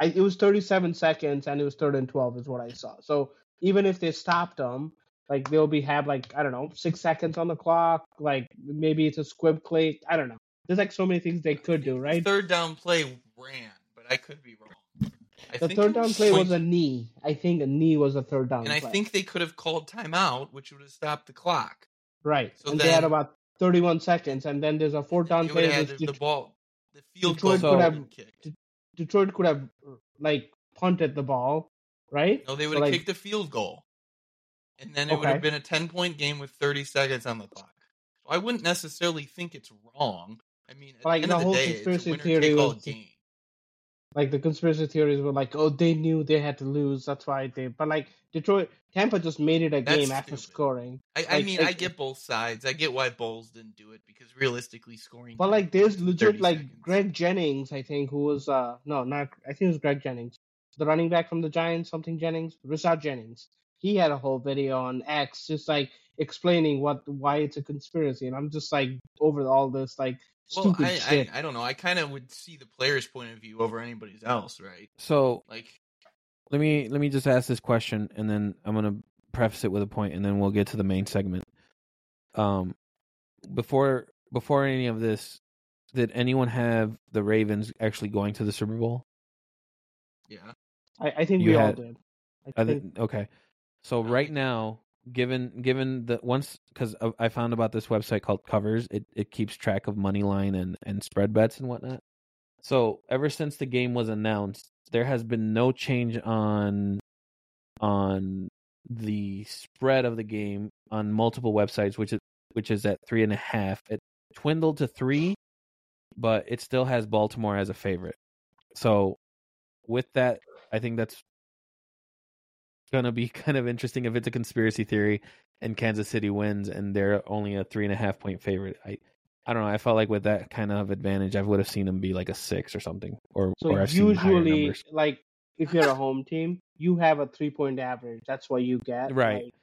I, it was 37 seconds, and it was third and 12 is what I saw. So even if they stopped them, like they'll be have like I don't know six seconds on the clock. Like maybe it's a squib click. I don't know. There's like so many things they could do, right? Third down play ran, but I could be wrong. I The third down was play was a knee. I think a knee was a third down and I think they could have called timeout, which would have stopped the clock. right. So and they had about 31 seconds, and then there's a fourth down play. the, the ball, the field Detroit goal could have- kicked. Detroit could have like punted the ball, right? No, they So, would have like, kicked a field goal, and then it would have been a ten point game with thirty seconds on the clock. So I wouldn't necessarily think it's wrong. I mean, at Like, the end the of the whole day, it's conspiracy a winner take all game. Like the conspiracy theories were like, oh, they knew they had to lose, that's why they. But like Detroit, Tampa just made it a That's game after scoring. I, I Like, mean, I get both sides. I get why Bowles didn't do it because realistically, scoring. But like, there's legit like seconds- Greg Jennings, I think, who was uh no, not I think it was Greg Jennings, the running back from the Giants, something Jennings, Rashad Jennings. He had a whole video on X, just like explaining what why it's a conspiracy, and I'm just like over all this like Well, stupid I, shit. I I don't know. I kind of would see the player's point of view over anybody's else, right? So Like, let me let me just ask this question, and then I'm gonna preface it with a point, and then we'll get to the main segment. Um, before before any of this, did anyone have the Ravens actually going to the Super Bowl? yeah, I, I think You we all did. I I think think okay. So right now, given given the once because I found about this website called Covers, it it keeps track of money line and and spread bets and whatnot. So ever since the game was announced, there has been no change on on the spread of the game on multiple websites, which is which is at three and a half. It dwindled to three, but it still has Baltimore as a favorite. So with that, I think that's gonna be kind of interesting if it's a conspiracy theory and Kansas City wins and they're only a three and a half point favorite. I I don't know. I felt like with that kind of advantage, I would have seen them be like a six or something, or so. or I've Usually, numbers. like if you're a home team, you have a three point average. That's what you get, Right. like-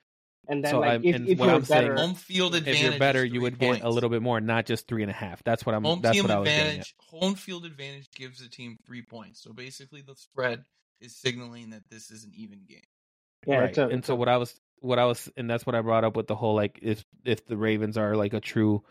and then So like I'm- if, if you're I'm saying- better, home field advantage. If you're better, you three would get a little bit more, not just three and a half. That's what I'm. Home that's team what I was getting advantage. Home field advantage gives the team three points. So basically, the spread is signaling that this is an even game. Yeah, right. a, and so what I was, what I was, and that's what I brought up with the whole like if if the Ravens are like a true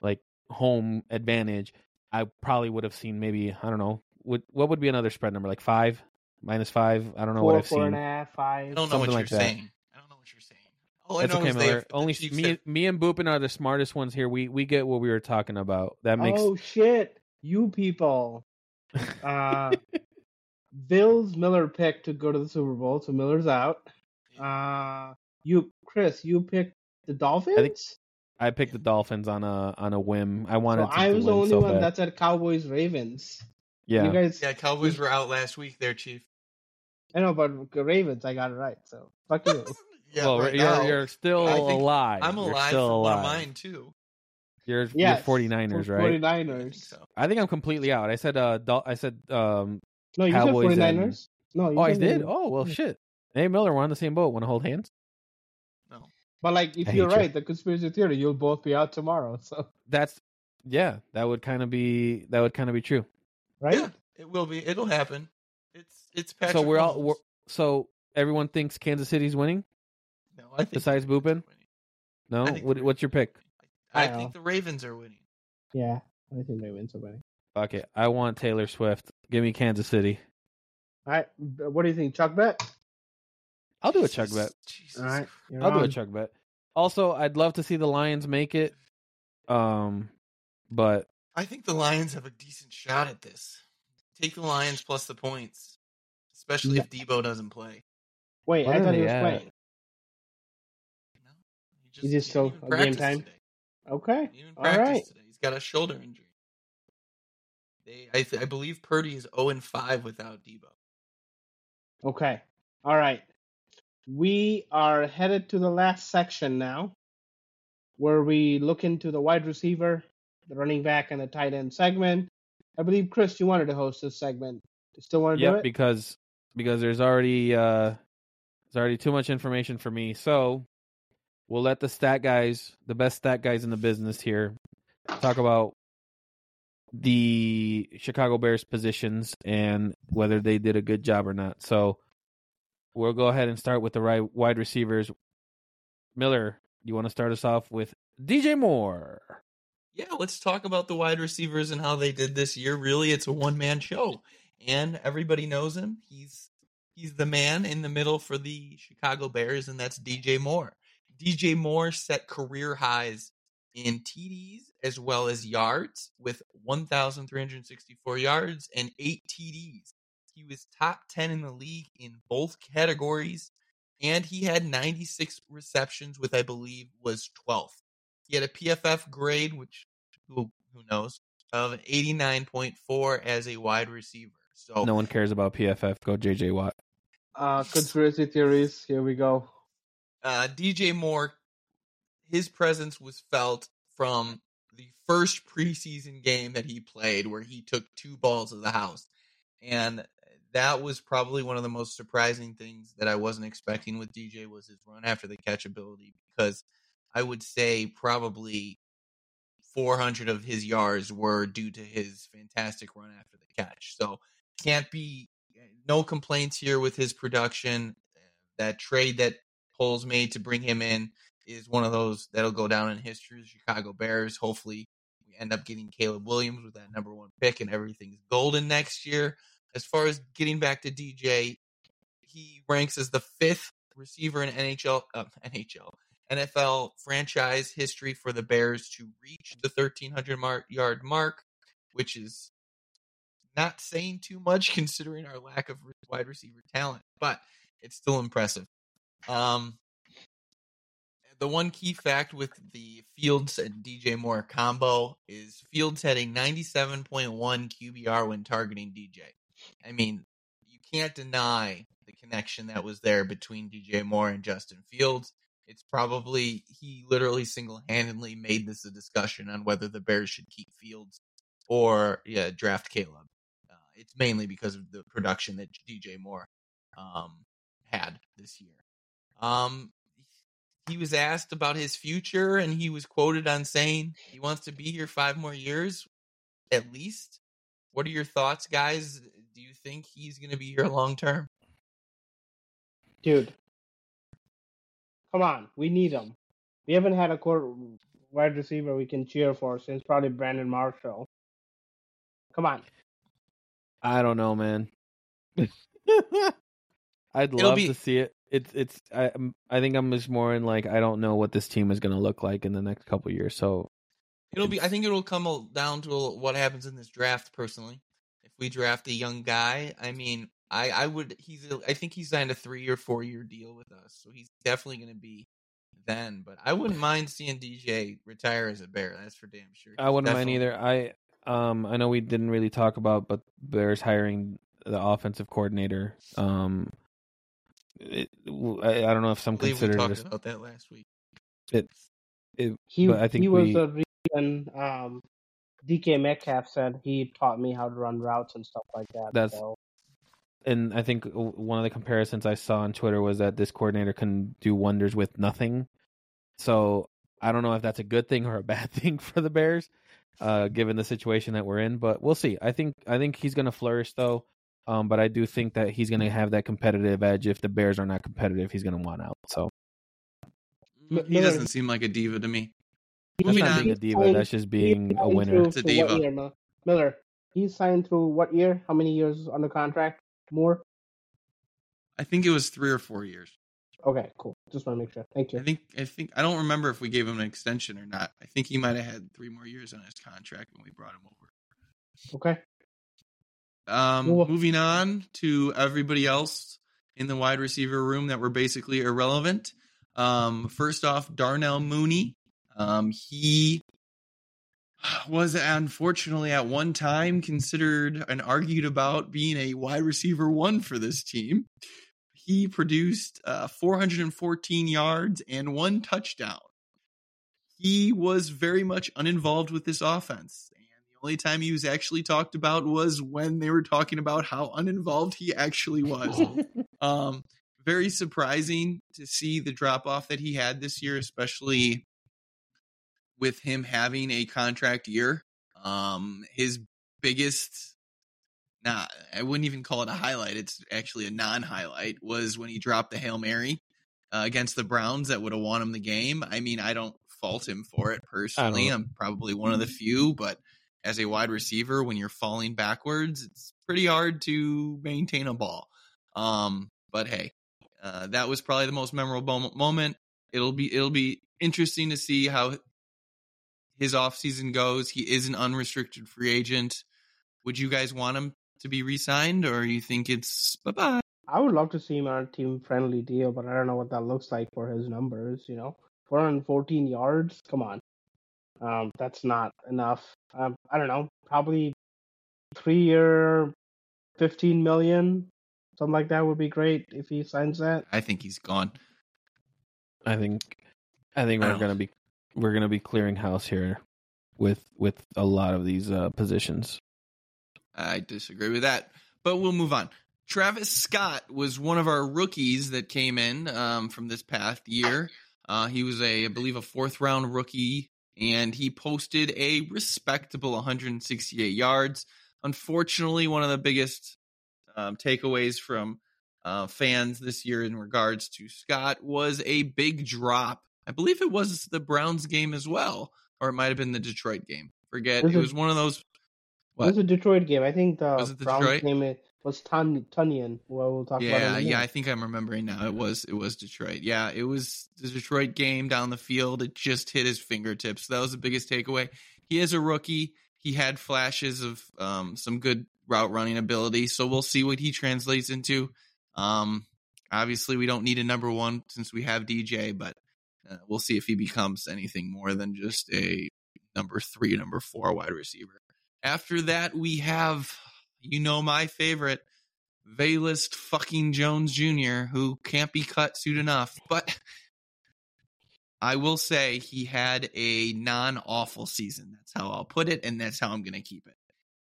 like home advantage, I probably would have seen maybe I don't know what what would be another spread number like five minus five. I don't know four, what I've four and seen. a half, five. I don't know what Something you're like that. saying. I don't know what you're saying. All I That's okay, Miller. Only me, have- me and Boopin are the smartest ones here. We we get what we were talking about. That makes Oh shit, you people. Uh, Bill's Miller picked to go to the Super Bowl, so Miller's out. Uh, you, Chris, you picked the Dolphins. I think I picked the Dolphins on a on a whim. I wanted so to I was the only so one bad. that said Cowboys Ravens. yeah. You guys, Yeah, Cowboys were out last week. There, Chief. I know, but Ravens, I got it right. So fuck you. Yeah, well, right you're now, you're still alive. I'm You're alive still alive. of mine too. You're yes, you're 49ers, right? 49ers. I think so. I think I'm completely out. I said uh Dol- I said um No, you Cowboys said and- 49ers. No, you oh I did. Ravens. Oh well Yeah. shit. Hey Miller, we're on the same boat. Want to hold hands? No. But like, if I you're hate you. right, the conspiracy theory, you'll both be out tomorrow. So That's yeah. That would kind of be that would kind of be true. right? Yeah, it will be. It'll happen. It's it's Patrick. so we're all we're, so everyone thinks Kansas City's winning. no, I think besides Boopin? No, what, what's your pick? I, I think the Ravens are winning. Yeah, I think they win somebody. Fuck it. I want Taylor Swift. Give me Kansas City. All right, what do you think, Chuck Bet? I'll do a Chuck bet. Jesus All right, you're I'll do a. Chuck bet. Also, I'd love to see the Lions make it. Um, but I think the Lions have a decent shot at this. Take the Lions plus the points, especially if Debo doesn't play. Wait, Where I thought he was at? playing. No, he Is this he still didn't a game time? Today. Okay, He didn't even all practice right. today. He's got a shoulder injury. They, I, th- I believe Purdy is zero and five without Debo. Okay. All right. We are headed to the last section now, where we look into the wide receiver, the running back, and the tight end segment. I believe Chris, you wanted to host this segment. You still want to do yep, it? because because there's already uh there's already too much information for me. So we'll let the stat guys, the best stat guys in the business here, talk about the Chicago Bears positions and whether they did a good job or not. So we'll go ahead and start with the right wide receivers. Miller, you want to start us off with DJ Moore? Yeah, let's talk about the wide receivers and how they did this year. Really, it's a one man show. and everybody knows him. He's he's the man in the middle for the Chicago Bears, and that's DJ Moore. DJ Moore set career highs in TDs as well as yards with 1,364 yards and eight TDs. He was top 10 in the league in both categories, and he had 96 receptions with, I believe, was 12th. He had a PFF grade, which who who knows, of 89.4 as a wide receiver. So No one cares about PFF. Go JJ Watt. Uh, conspiracy theories. Here we go. uh, DJ Moore, his presence was felt from the first preseason game that he played, where he took two balls of the house, and that was probably one of the most surprising things that I wasn't expecting with DJ was his run after the catch ability, because I would say probably 400 of his yards were due to his fantastic run after the catch. So can't be no complaints here with his production. That trade that Poles made to bring him in is one of those that'll go down in history. Chicago Bears. Hopefully, we end up getting Caleb Williams with that number one pick, and everything's golden next year. As far as getting back to DJ, he ranks as the fifth receiver in NHL, uh, NHL, NFL franchise history for the Bears to reach the 1,300 mark, yard mark, which is not saying too much considering our lack of wide receiver talent, but it's still impressive. Um, the one key fact with the Fields and DJ Moore combo is Fields had a 97.1 QBR when targeting DJ. I mean, you can't deny the connection that was there between DJ Moore and Justin Fields. It's probably he literally single handedly made this a discussion on whether the Bears should keep Fields or yeah, draft Caleb. Uh, it's mainly because of the production that DJ Moore um, had this year. Um, he was asked about his future, and he was quoted on saying he wants to be here five more years, at least. What are your thoughts, guys? Do you think he's going to be here long term? Dude, come on, we need him. We haven't had a court wide receiver we can cheer for since probably Brandon Marshall. Come on. I don't know, man. I'd It'll love be- to see it. It's it's I I'm- think I'm just more in like I don't know what this team is going to look like in the next couple years. So It'll be. I think it'll come down to what happens in this draft. Personally, if we draft a young guy, I mean, I I would. He's. I think he signed a three or four year deal with us, so he's definitely going to be then. But I wouldn't mind seeing DJ retire as a Bear. That's for damn sure. I wouldn't mind either. I um I know we didn't really talk about, but Bears hiring the offensive coordinator. Um, it, I, I don't know if some I believe we consider talked it. about that last week. it, it He But I think he was we- the reason um, DK Metcalf said he taught me how to run routes and stuff like that. That's- so. and I think one of the comparisons I saw on Twitter was that this coordinator can do wonders with nothing. So I don't know if that's a good thing or a bad thing for the Bears, uh, given the situation that we're in. But we'll see. I think I think he's going to flourish though. Um, but I do think that he's going to have that competitive edge. If the Bears are not competitive, he's going to want out. So He doesn't seem like a diva to me. that's Moving not being a diva. That's just being a winner. through It's a diva. year, Mil- Miller, he signed through what year? How many years on the contract? More? I think it was three or four years. Okay, cool. Just want to make sure. Thank you. I think. I think. I don't remember if we gave him an extension or not. I think he might have had three more years on his contract when we brought him over. Okay. Um, Cool. moving on to everybody else in the wide receiver room that were basically irrelevant. Um, first off, Darnell Mooney. Um, he was unfortunately at one time considered and argued about being a wide receiver one for this team. He produced uh, 414 yards and one touchdown. He was very much uninvolved with this offense. Only time he was actually talked about was when they were talking about how uninvolved he actually was. um, very surprising to see the drop off that he had this year, especially with him having a contract year. Um, his biggest, nah, I wouldn't even call it a highlight. It's actually a non highlight. Was when he dropped the hail mary uh, against the Browns that would have won him the game. I mean, I don't fault him for it personally. I'm probably one of the few, but as a wide receiver when you're falling backwards, it's pretty hard to maintain a ball. Um, but hey, uh, that was probably the most memorable moment. It'll be it'll be interesting to see how his offseason goes. He is an unrestricted free agent. Would you guys want him to be re-signed, or you think it's bye bye? I would love to see him on a team friendly deal, but I don't know what that looks like for his numbers. You know, 414 yards. Come on, um, that's not enough. Um, I don't know, probably three year, 15 million, something like that would be great if he signs that. I think he's gone. I think I think I we're don't- gonna be we're gonna be clearing house here with with a lot of these uh, positions. I disagree with that, but we'll move on. Travis Scott was one of our rookies that came in um, from this past year. Uh, he was a, I believe, a fourth round rookie, and he posted a respectable 168 yards. Unfortunately, one of the biggest um, takeaways from uh, fans this year in regards to Scott was a big drop. I believe it was the Browns game as well, or it might have been the Detroit game. Forget. Was It it- was one of those. It was a Detroit game. I think it the Browns Detroit? game it was Tun- Tunyon. Well, we'll talk about. Yeah, yeah, I think I'm remembering now. It was it was Detroit. Yeah, it was the Detroit game down the field. It just hit his fingertips. That was the biggest takeaway. He is a rookie. He had flashes of um, some good route running ability, so we'll see what he translates into. Um, obviously, we don't need a number one since we have DJ, but uh, we'll see if he becomes anything more than just a number three, number four wide receiver. After that, we have, you know, my favorite, Velus fucking Jones Jr., who can't be cut soon enough. But I will say he had a non awful season. That's how I'll put it, and that's how I'm going to keep it.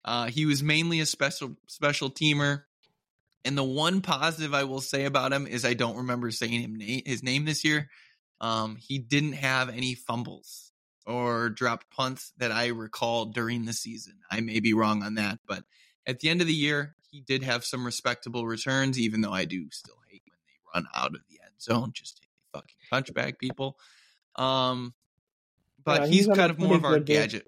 Uh, he was mainly a special special teamer. And the one positive I will say about him is I don't remember saying him na- his name this year. Um, he didn't have any fumbles or dropped punts that I recall during the season. I may be wrong on that, but at the end of the year, he did have some respectable returns, even though I do still hate when they run out of the end zone. Just take the fucking punchback, people. Um, but Yeah, he's, he's kind of more of our day. gadget.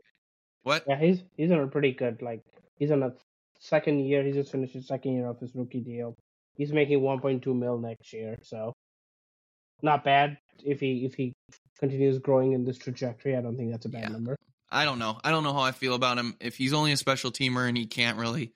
What? Yeah, he's he's on a pretty good like he's on a second year. He just finished his second year of his rookie deal. He's making 1.2 mil next year, so not bad. If he if he continues growing in this trajectory, I don't think that's a bad Yeah. number. I don't know. I don't know how I feel about him. If he's only a special teamer and he can't really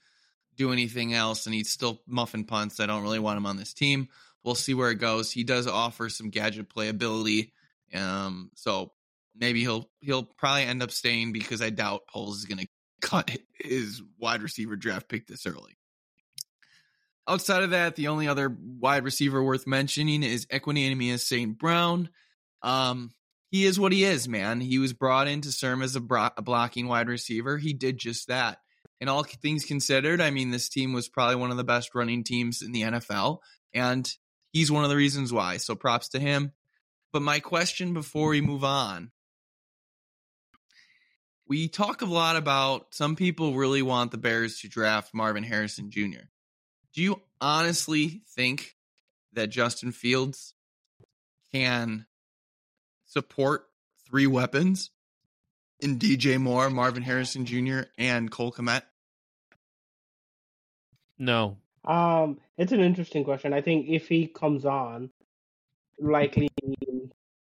do anything else and he's still muffin punts, I don't really want him on this team. We'll see where it goes. He does offer some gadget playability. Um, so maybe he'll he'll probably end up staying because I doubt Poles is gonna cut his wide receiver draft pick this early. Outside of that, the only other wide receiver worth mentioning is Equanimeous St. Brown. Um, he is what he is, man. He was brought in to serve as a, bro- a blocking wide receiver. He did just that. And all things considered, I mean, this team was probably one of the best running teams in the NFL, and he's one of the reasons why. So props to him. But my question before we move on we talk a lot about some people really want the Bears to draft Marvin Harrison Jr. Do you honestly think that Justin Fields can support three weapons in DJ Moore, Marvin Harrison Jr., and Cole Kmet? No, Um, it's an interesting question. I think if he comes on, likely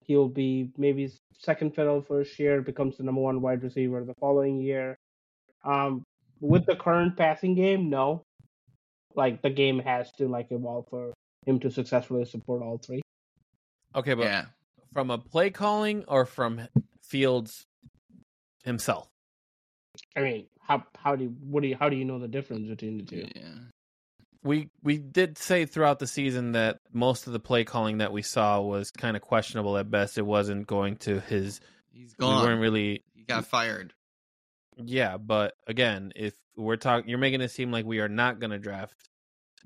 he'll be maybe second fiddle first year, becomes the number one wide receiver the following year. Um, with the current passing game, no. Like the game has to like evolve for him to successfully support all three. okay, but yeah. From a play calling or from Fields himself? I mean, how how do you, what do you how do you know the difference between the two? Yeah. We we did say throughout the season that most of the play calling that we saw was kind of questionable at best. It wasn't going to his. He's We weren't really. He got fired. Yeah, but again, if we're talking, you're making it seem like we are not going to draft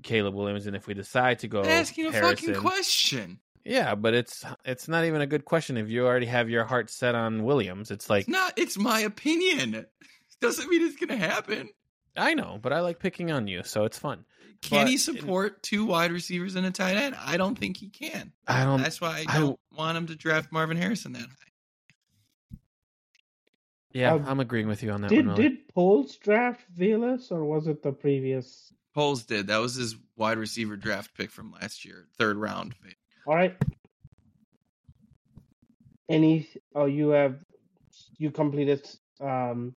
Caleb Williams, and if we decide to go asking a fucking question. Yeah, but it's it's not even a good question if you already have your heart set on Williams. It's like It's not. It's my opinion. Doesn't mean it's gonna happen. I know, but I like picking on you, so it's fun. Can But- he support two wide receivers and a tight end? I don't think he can. I don't. That's why I I- don't want him to draft Marvin Harrison that high. Yeah, Um, I'm agreeing with you on that Did one. Miller. did Poles draft Velus or was it the previous? Poles did. That was his wide receiver draft pick from last year, third round. All right. Any? Oh, you have you completed um,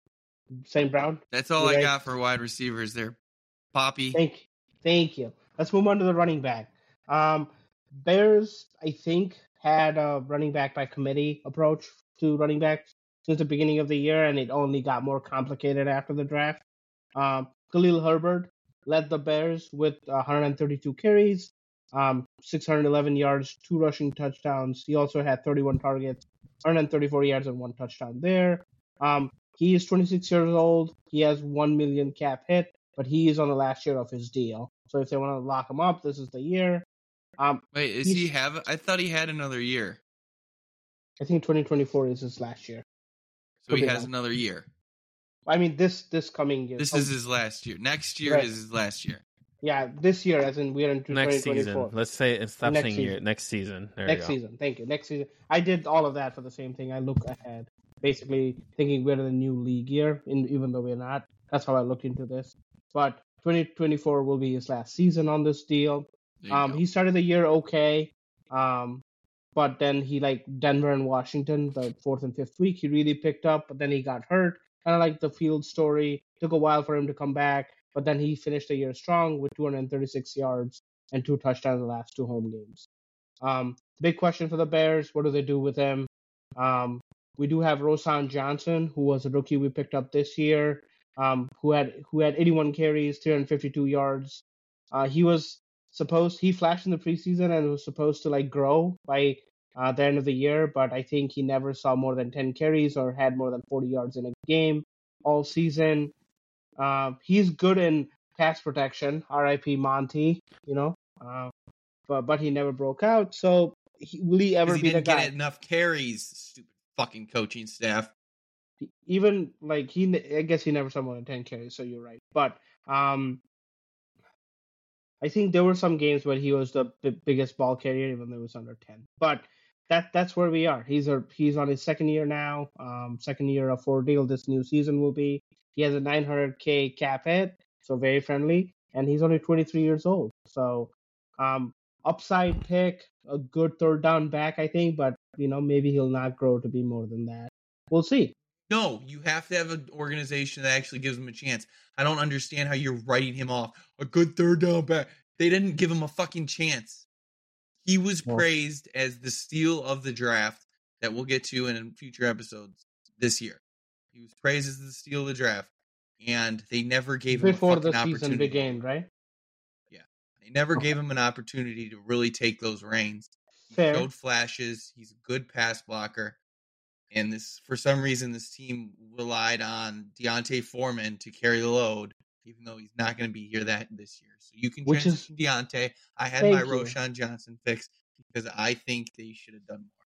St. Brown. That's all I got for wide receivers there. Poppy. Thank, thank you. Let's move on to the running back. Um, Bears, I think, had a running back by committee approach to running backs since the beginning of the year, and it only got more complicated after the draft. Um, Khalil Herbert led the Bears with 132 carries, um, 611 yards, two rushing touchdowns. He also had 31 targets, 134 yards, and one touchdown there. Um, he is 26 years old. He has 1 million cap hit but he is on the last year of his deal. So if they want to lock him up, this is the year. Um, Wait, is he have? I thought he had another year. I think 2024 is his last year. So Could he has another year. I mean, this this coming year. This Oh, is his last year. Next year Right. is his last year. Yeah, this year, as in we're into next 2024. season? Let's say and stop Next saying year. Next season. There Next season. Thank you. Next season. I did all of that for the same thing. I look ahead, basically thinking we're in the new league year, in, even though we're not. That's how I looked into this. But 2024 will be his last season on this deal. Um, go. he started the year okay, um, but then he like Denver and Washington, the fourth and fifth week, he really picked up. But then he got hurt, kind of like the field story. Took a while for him to come back, but then he finished the year strong with 236 yards and two touchdowns in the last two home games. Um, big question for the Bears: What do they do with him? Um, we do have Roschon Johnson, who was a rookie we picked up this year, um, who had who had 81 carries, 352 yards. Uh, he was supposed he flashed in the preseason and was supposed to like grow by uh, the end of the year, but I think he never saw more than 10 carries or had more than 40 yards in a game all season. Um, he's good in pass protection. R.I.P. Monty, you know, uh, but but he never broke out. So he, will he ever he be the didn't guy? get enough carries. Stupid fucking coaching staff. even like he i guess he never saw more than 10 carries so you're right but um i think there were some games where he was the b- biggest ball carrier even though it was under 10 but that that's where we are he's a he's on his second year now um second year of four deal. this new season will be he has a 900k cap hit so very friendly and he's only 23 years old so um upside pick a good third down back i think but you know maybe he'll not grow to be more than that we'll see No, you have to have an organization that actually gives him a chance. I don't understand how you're writing him off. A good third down back. They didn't give him a fucking chance. He was praised as the steal of the draft that we'll get to in future episodes this year. He was praised as the steal of the draft, and they never gave him before the season began, right? Yeah, they never Okay. gave him an opportunity to really take those reins. He Fair. showed flashes. He's a good pass blocker. And this, for some reason, this team relied on D'Onta Foreman to carry the load, even though he's not going to be here that this year. So you can Which is- D'Onta. I had my you. Roschon Johnson fix because I think they should have done more.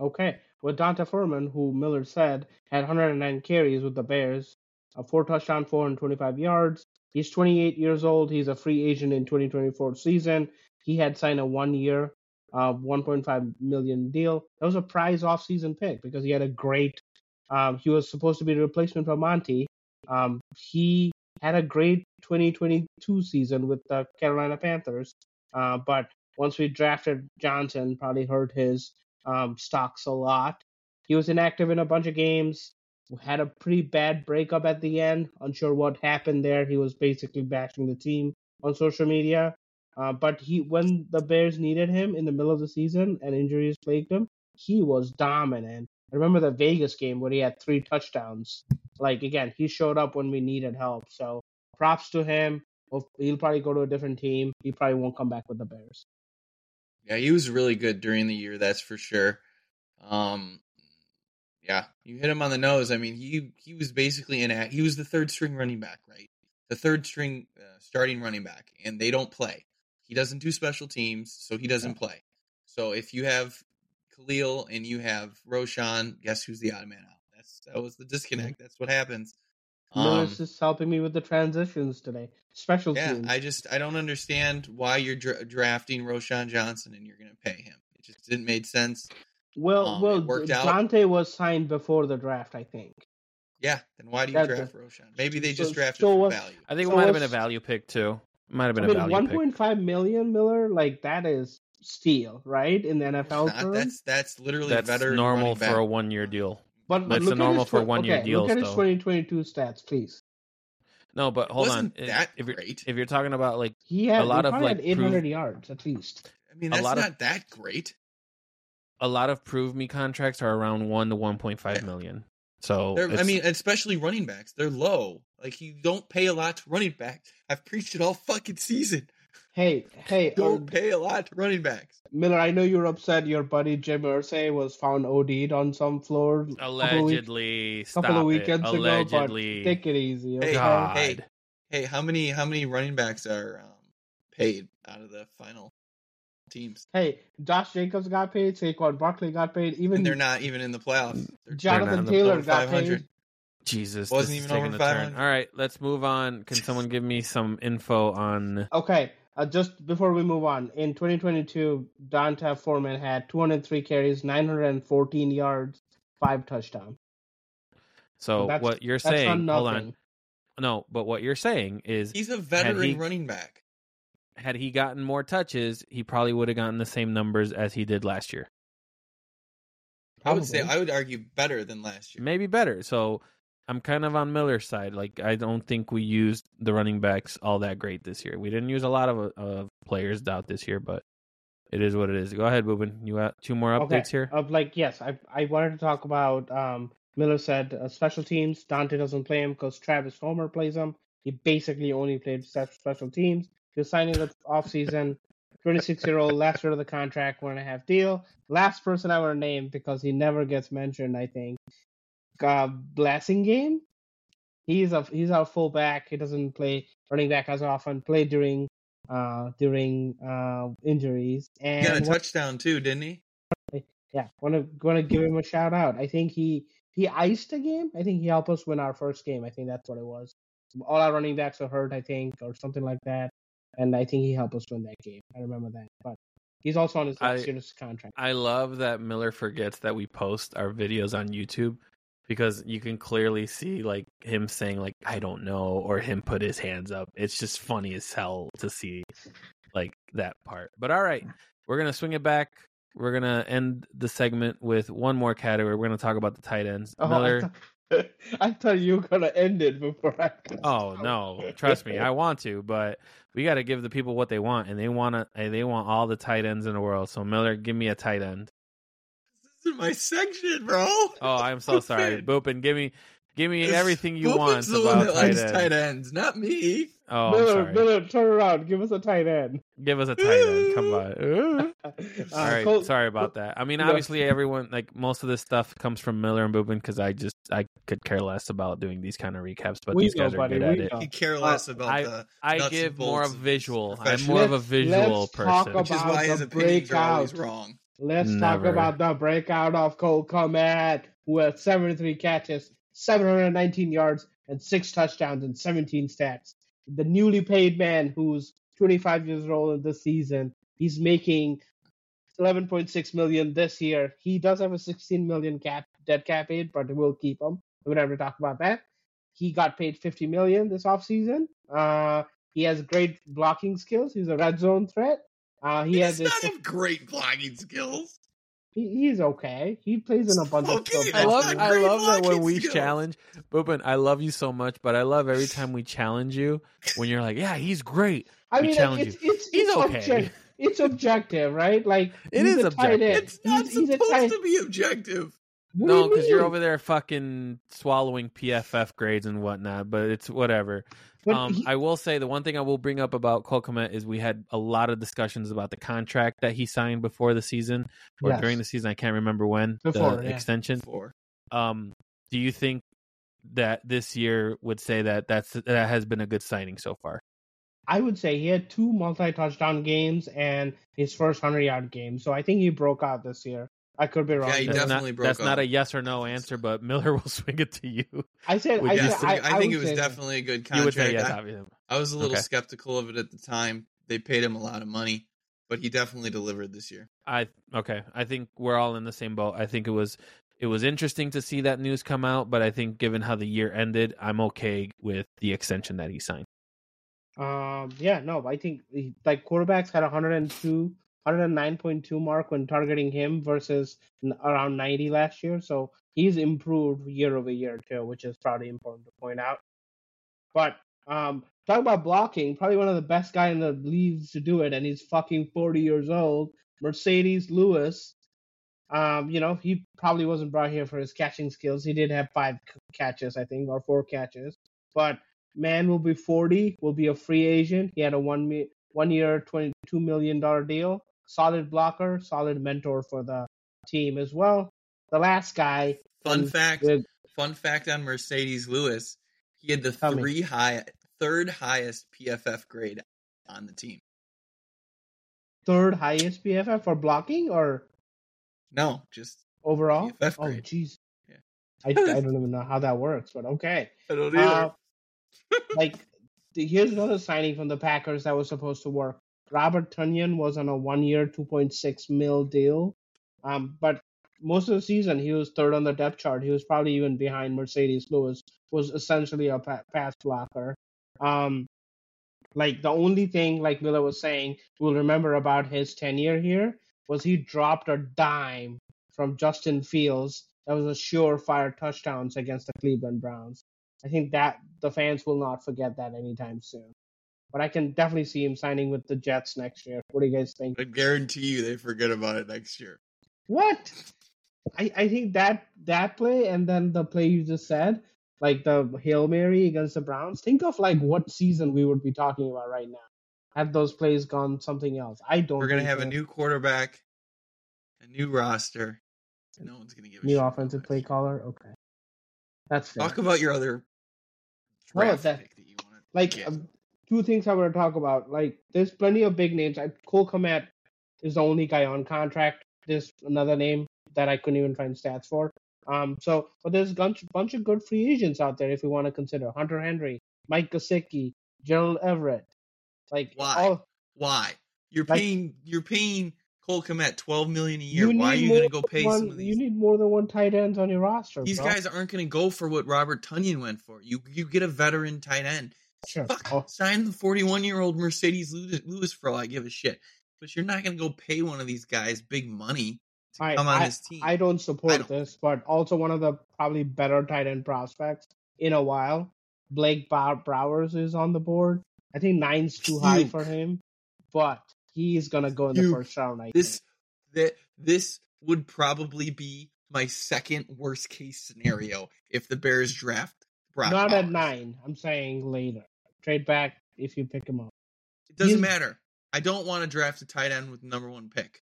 Okay. Well, D'Onta Foreman, who Miller said had 109 carries with the Bears, a four touchdown, 425 yards. He's 28 years old. He's a free agent in 2024 season. He had signed a one year, uh, 1.5 million deal. That was a prize off season pick because he had a great. Um, he was supposed to be the replacement for Monty. Um, he had a great 2022 season with the Carolina Panthers, uh, but once we drafted Johnson, probably hurt his um, stocks a lot. He was inactive in a bunch of games. Had a pretty bad breakup at the end. Unsure what happened there. He was basically bashing the team on social media. Uh, but he, when the Bears needed him in the middle of the season and injuries plagued him, he was dominant. I remember the Vegas game where he had three touchdowns. Like again, he showed up when we needed help. So props to him. He'll he'll probably go to a different team. He probably won't come back with the Bears. Yeah, he was really good during the year, that's for sure. Um, yeah, you hit him on the nose. I mean, he he was basically in. He was the third string running back, right? The third string uh, starting running back, and they don't play. He doesn't do special teams, so he doesn't play. So if you have Khalil and you have Roschon, guess who's the odd man out? That's that was the disconnect. That's what happens. Um, Miller's just helping me with the transitions today. Special yeah, teams. I just I don't understand why you're dra- drafting Roschon Johnson and you're going to pay him. It just didn't make sense. Well, Um, well, it worked out. Dante was signed before the draft, I think. Yeah, then why do you That- draft Roschon? Maybe they just so- drafted so for what- value. I think So it might have been a value pick too. It might have been I a mean, value one pick. point five million Miller, like that is steal, right? In the NFL Not- that's that's literally That's veteran normal for a one year deal. But That's look the at normal his for tw- one-year okay, deals, Look at his though. 2022 stats, please. No, but hold Wasn't on. that if you're great? if you're talking about like He had A lot he of, probably like, had 800 prove- yards at least. I mean, a that's lot of- not that great. a lot of prove me contracts are around one to one point five Yeah. million. So I mean, especially running backs, they're low. Like you don't pay a lot to running backs. I've preached it all fucking season. Hey, hey, Don't uh, pay a lot to running backs. Miller. I know you're upset. Your buddy Jim Irsay was found OD'd on some floor. a couple of couple stop of weekends it. ago. Allegedly, But take it easy, okay? Hey, God. hey, hey, how many how many running backs are um, paid out of the final teams? Hey, Josh Jacobs got paid. Saquon Barkley got paid. Even And they're not even in the playoffs. They're Jonathan in the Taylor got paid. Jesus, Wasn't this is even over taking a turn. 500. All right, let's move on. Can someone give me some info on? Okay, uh, just before we move on, in 2022, D'Onta Foreman had 203 carries, 914 yards, five touchdowns. So That's- what you're saying? Hold on. No, but what you're saying is, He's a veteran he- running back. had he gotten more touches, he probably would have gotten the same numbers as he did last year. I would say I would argue better than last year. Maybe better. So I'm kind of on Miller's side. Like I don't think we used the running backs all that great this year. We didn't use a lot of uh, players out this year, but it is what it is. Go ahead, Boobin. You got two more updates Okay, here. Of like, yes, I I wanted to talk about. Um, Miller said uh, special teams. Dante doesn't play him because Travis Homer plays him. He basically only played special teams. He was signing the off season. 26 year old, last year of the contract, one and a half deal. Last person I want to name because he never gets mentioned. I think. Uh, Blasingame. He's a he's our fullback. He doesn't play running back as often. Played during uh during uh injuries and He got a what- touchdown too, didn't he? yeah, want to want to give him a shout out. I think he he iced a game. I think he helped us win our first game. I think that's what it was. All our running backs are hurt, I think, or something like that, and I think he helped us win that game. I remember that. But he's also on his I- year's contract. I love that Miller forgets that we post our videos on YouTube because you can clearly see like him saying like I don't know or him put his hands up. It's just funny as hell to see like that part. But all right, we're gonna swing it back. We're gonna end the segment with one more category. We're gonna talk about the tight ends. Oh, I Miller. I thought you were gonna end it before I. Oh no, trust me, I want to, but we got to give the people what they want, and they want to. They want all the tight ends in the world. So Miller, give me a tight end. This is my section, bro. Oh, I'm so sorry, Boopin. Give me, give me everything you want the one about that tight likes ends. tight ends, not me. Oh, I'm Miller, sorry. Miller, turn around. Give us a tight end. Give us a tight end. Come on. Ooh. Uh, All right, Col- sorry about that. I mean, No. obviously, everyone like most of this stuff comes from Miller and Boopin because I just I could care less about doing these kind of recaps, but We these know, guys are buddy, good at we it. know. You care less about I- the. I nuts and give more bolts of of visual. I'm more of a Let's- visual let's talk person. which is about why his the opinions are always wrong. Let's Never. talk about the breakout of Cole Kmet, with 73 catches, 719 yards, and six touchdowns and 17 stats. The newly paid man who's 25 years old in this season. He's making 11.6 million this year. He does have a 16 million cap dead cap hit, but we'll keep him. We don't have to talk about that. He got paid 50 million this offseason. Uh, he has great blocking skills. He's a red zone threat. Uh, he He has does this. not have great blocking skills. He, he's okay. He plays in a bunch Okay, of stuff. I love I love that when we skills. challenge Boopin, I love you so much, but I love every time we challenge you when you're like, Yeah, he's great. I we mean, challenge it's, it's, He's it's okay. object- it's objective, right? Like it is a tight objective. It's not he's, he's a supposed tight. to be objective. What No, because you're over there fucking swallowing PFF grades and whatnot, but it's whatever. But um, he- I will say the one thing I will bring up about Cole Kmet is we had a lot of discussions about the contract that he signed before the season or Yes. during the season. I can't remember when Before, the yeah. extension. Four. Um, do you think that this year would say that that's that has been a good signing so far? I would say he had two multi-touchdown games and his first hundred-yard game. So I think he broke out this year. I could be wrong. Yeah, he. That's definitely not, broke That's not a yes or no answer, but Miller will swing it to you. I said. Would I, you said say- I, think it was say that. definitely a good You would contract. say yes, I- obviously. I was a little Okay. skeptical of it at the time. They paid him a lot of money, but he definitely delivered this year. I okay. I think we're all in the same boat. I think it was It was interesting to see that news come out, but I think given how the year ended, I'm okay with the extension that he signed. Um, yeah, no, I think he- like quarterbacks had 102, 109.2 mark when targeting him versus around 90 last year. So he's improved year over year too, which is probably important to point out. But um, talk about blocking, probably one of the best guy in the leagues to do it, and he's fucking 40 years old. Marcedes Lewis. Um, you know, he probably wasn't brought here for his catching skills. He did have five catches, I think, or four catches. But man will be 40, will be a free agent. He had a one one year, 22 million dollar deal. Solid blocker, solid mentor for the team as well. The last guy, Fun fact. with- Fun fact on Marcedes Lewis. He had the Tell me. three high, third highest PFF grade on the team. third highest PFF for blocking or No, just overall. PFF Oh, jeez. Yeah. I, I don't even know how that works, but okay. I don't Uh, like, here's another signing from the Packers that was supposed to work. Robert Tonyan was on a one-year, 2.6 mil deal, um, but most of the season he was third on the depth chart. He was probably even behind Marcedes Lewis, was essentially a pa- pass blocker. Um, like the only thing, like Miller was saying, we'll remember about his tenure here was he dropped a dime from Justin Fields. That was a surefire touchdowns against the Cleveland Browns. I think that the fans will not forget that anytime soon. But I can definitely see him signing with the Jets next year. What do you guys think? I guarantee you they forget about it next year. What? I, I think that that play and then the play you just said, like the Hail Mary against the Browns, think of like what season we would be talking about right now. Have those plays gone something else? I don't We're gonna have a new quarterback, a new roster. No one's gonna give a new offensive play caller. Okay. That's fair. Talk about your other No, draft that- that you want. like two things I want to talk about. Like, there's plenty of big names. I, Cole Kmet is the only guy on contract. There's another name that I couldn't even find stats for. Um, so, but there's a bunch, bunch of good free agents out there if we want to consider Hunter Henry, Mike Gesicki, Gerald Everett. Like, Why? all, Why? You're Like- paying you're paying Cole Kmet twelve million a year. Why are you gonna go pay one, some of these? You need more than one tight ends on your roster. These bro. guys aren't gonna go for what Robert Tonyan went for. You you get a veteran tight end. Sure. Fuck, sign the 41 year old Marcedes Lewis, for all I give a shit. But you're not gonna go pay one of these guys big money to I, come on I, his team. I don't support I don't. this, but also one of the probably better tight end prospects in a while. Blake Bowers is on the board. I think nine's too high for him, but he's gonna go in the first round. I this that this would probably be my second worst case scenario if the Bears draft Brock. Not at nine. I'm saying later. Trade back if you pick him up. It doesn't He's- matter. I don't want to draft a tight end with number one pick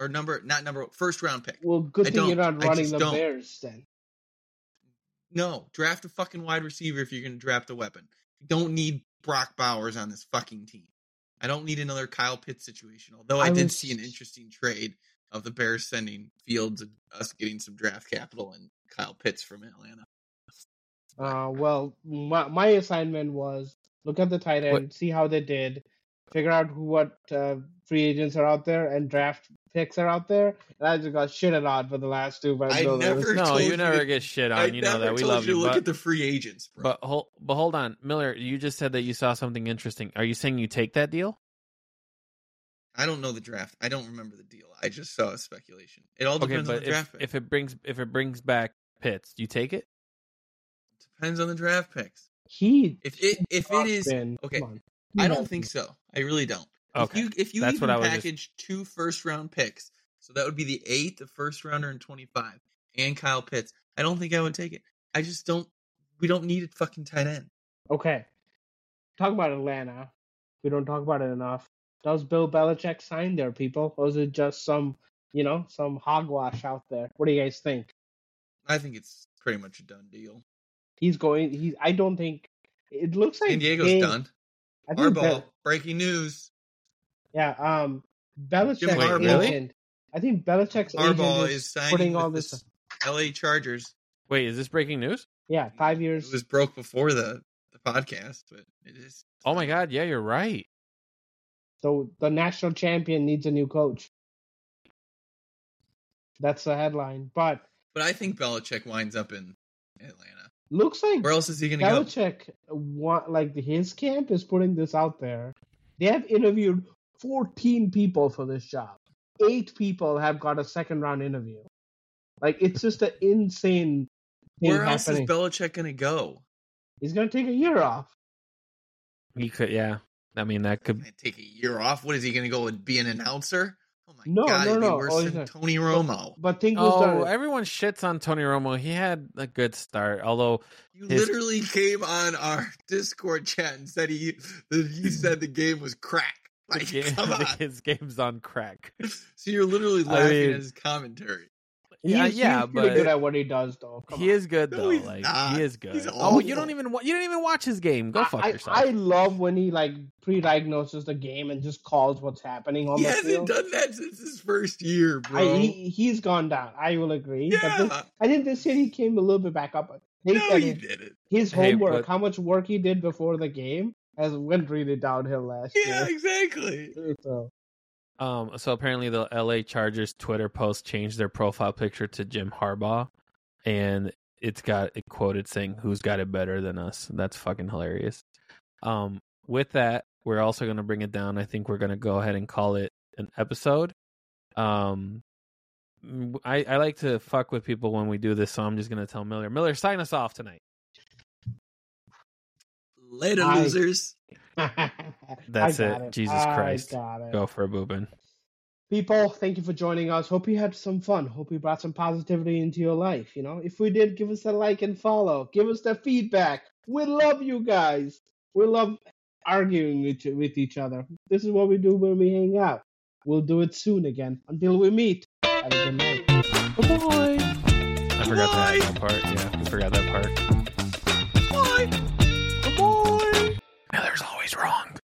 or number not number first round pick. Well, good I thing you're don't. running the don't. Bears then. No, draft a fucking wide receiver if you're going to draft a weapon. You don't need Brock Bowers on this fucking team. I don't need another Kyle Pitts situation. Although I, I did was- see an interesting trade of the Bears sending Fields and us getting some draft capital and Kyle Pitts from Atlanta. Uh, well, my, my assignment was look at the tight end, What- see how they did, figure out who what uh, free agents are out there, and draft picks are out there. And I just got shitted on for the last two. By I Bill never Rivers. No, you you never get shit on. I you know never that we told love you you. look But, at the free agents, bro. but hold, but hold on, Miller. You just said that you saw something interesting. Are you saying you take that deal? I don't know the draft. I don't remember the deal. I just saw a speculation. It all Okay, depends on but the draft if, pick. if it brings if it brings back Pitts, do you take it? depends on the draft picks. He If it if it is been, okay. I don't think so. I really don't. Okay, If you if you That's even what I was just- package two first round picks, so that would be the eighth, the first rounder in twenty five, and Kyle Pitts. I don't think I would take it. I just don't. We don't need a fucking tight end. Okay, talk about Atlanta. We don't talk about it enough. Does Bill Belichick sign there, people, or is it just some, you know, some hogwash out there? What do you guys think? I think it's pretty much a done deal. He's going. He's. I don't think. It looks like San Diego's they- done. I think Harbaugh. Bel- breaking news. Yeah, um, Belichick's Jim Harbaugh. agent. Really? I think Belichick's Harbaugh agent is is signing putting all this. L.A. Chargers. Wait, is this breaking news? Yeah, five years. It was broke before the the podcast, but it is. Oh my god, yeah, you're right. So the national champion needs a new coach. That's the headline. But But I think Belichick winds up in Atlanta. Looks like Where else is he going to go? Belichick, want, like his camp is putting this out there. They have interviewed 14 people for this job. Eight people have got a second round interview. Like it's just an insane thing Where else happening. is Belichick going to go? He's gonna take a year off. He could, yeah. I mean, that could. Take a year off. What is he going to go and be an announcer? Oh my No, god, no, he'd be no. worse Oh, than. Tony Romo. But think Oh, everyone shits on Tony Romo. He had a good start, although You His- literally came on our Discord chat and said he that he said the game was crack. Like, game- come on. his game's on crack. So you're literally I laughing mean- at his commentary. Yeah, he's, yeah, he's pretty but good at what he does, though. Come he on. is good though. he's like not. he is good. He's oh, you don't even wa- you don't even watch his game. Go fuck I, yourself. I love when he like pre-diagnoses the game and just calls what's happening on He the hasn't field. done that since his first year, I, bro. he, he's gone down. I will agree. But yeah, this, I think this year he came a little bit back up. They no, he it- didn't. his Hey, homework, but- how much work he did before the game, has went really downhill last Yeah, year. Yeah, exactly. So, Um, so apparently the LA Chargers Twitter post changed their profile picture to Jim Harbaugh, and it's got it quoted saying, "Who's got it better than us?" That's fucking hilarious. Um, with that, we're also going to bring it down. I think we're going to go ahead and call it an episode. Um, I I like to fuck with people when we do this, so I'm just going to tell Miller. Miller, sign us off tonight. Later, I- losers. That's I got it. Jesus I Christ. got it. Go for a boobin. People, thank you for joining us. Hope you had some fun. Hope we brought some positivity into your life. You know, if we did, give us a like and follow. Give us the feedback. We love you guys. We love arguing with, with each other. This is what we do when we hang out. We'll do it soon again. Until we meet. Have a good night. Bye. I forgot that part. Yeah, we forgot that part always wrong.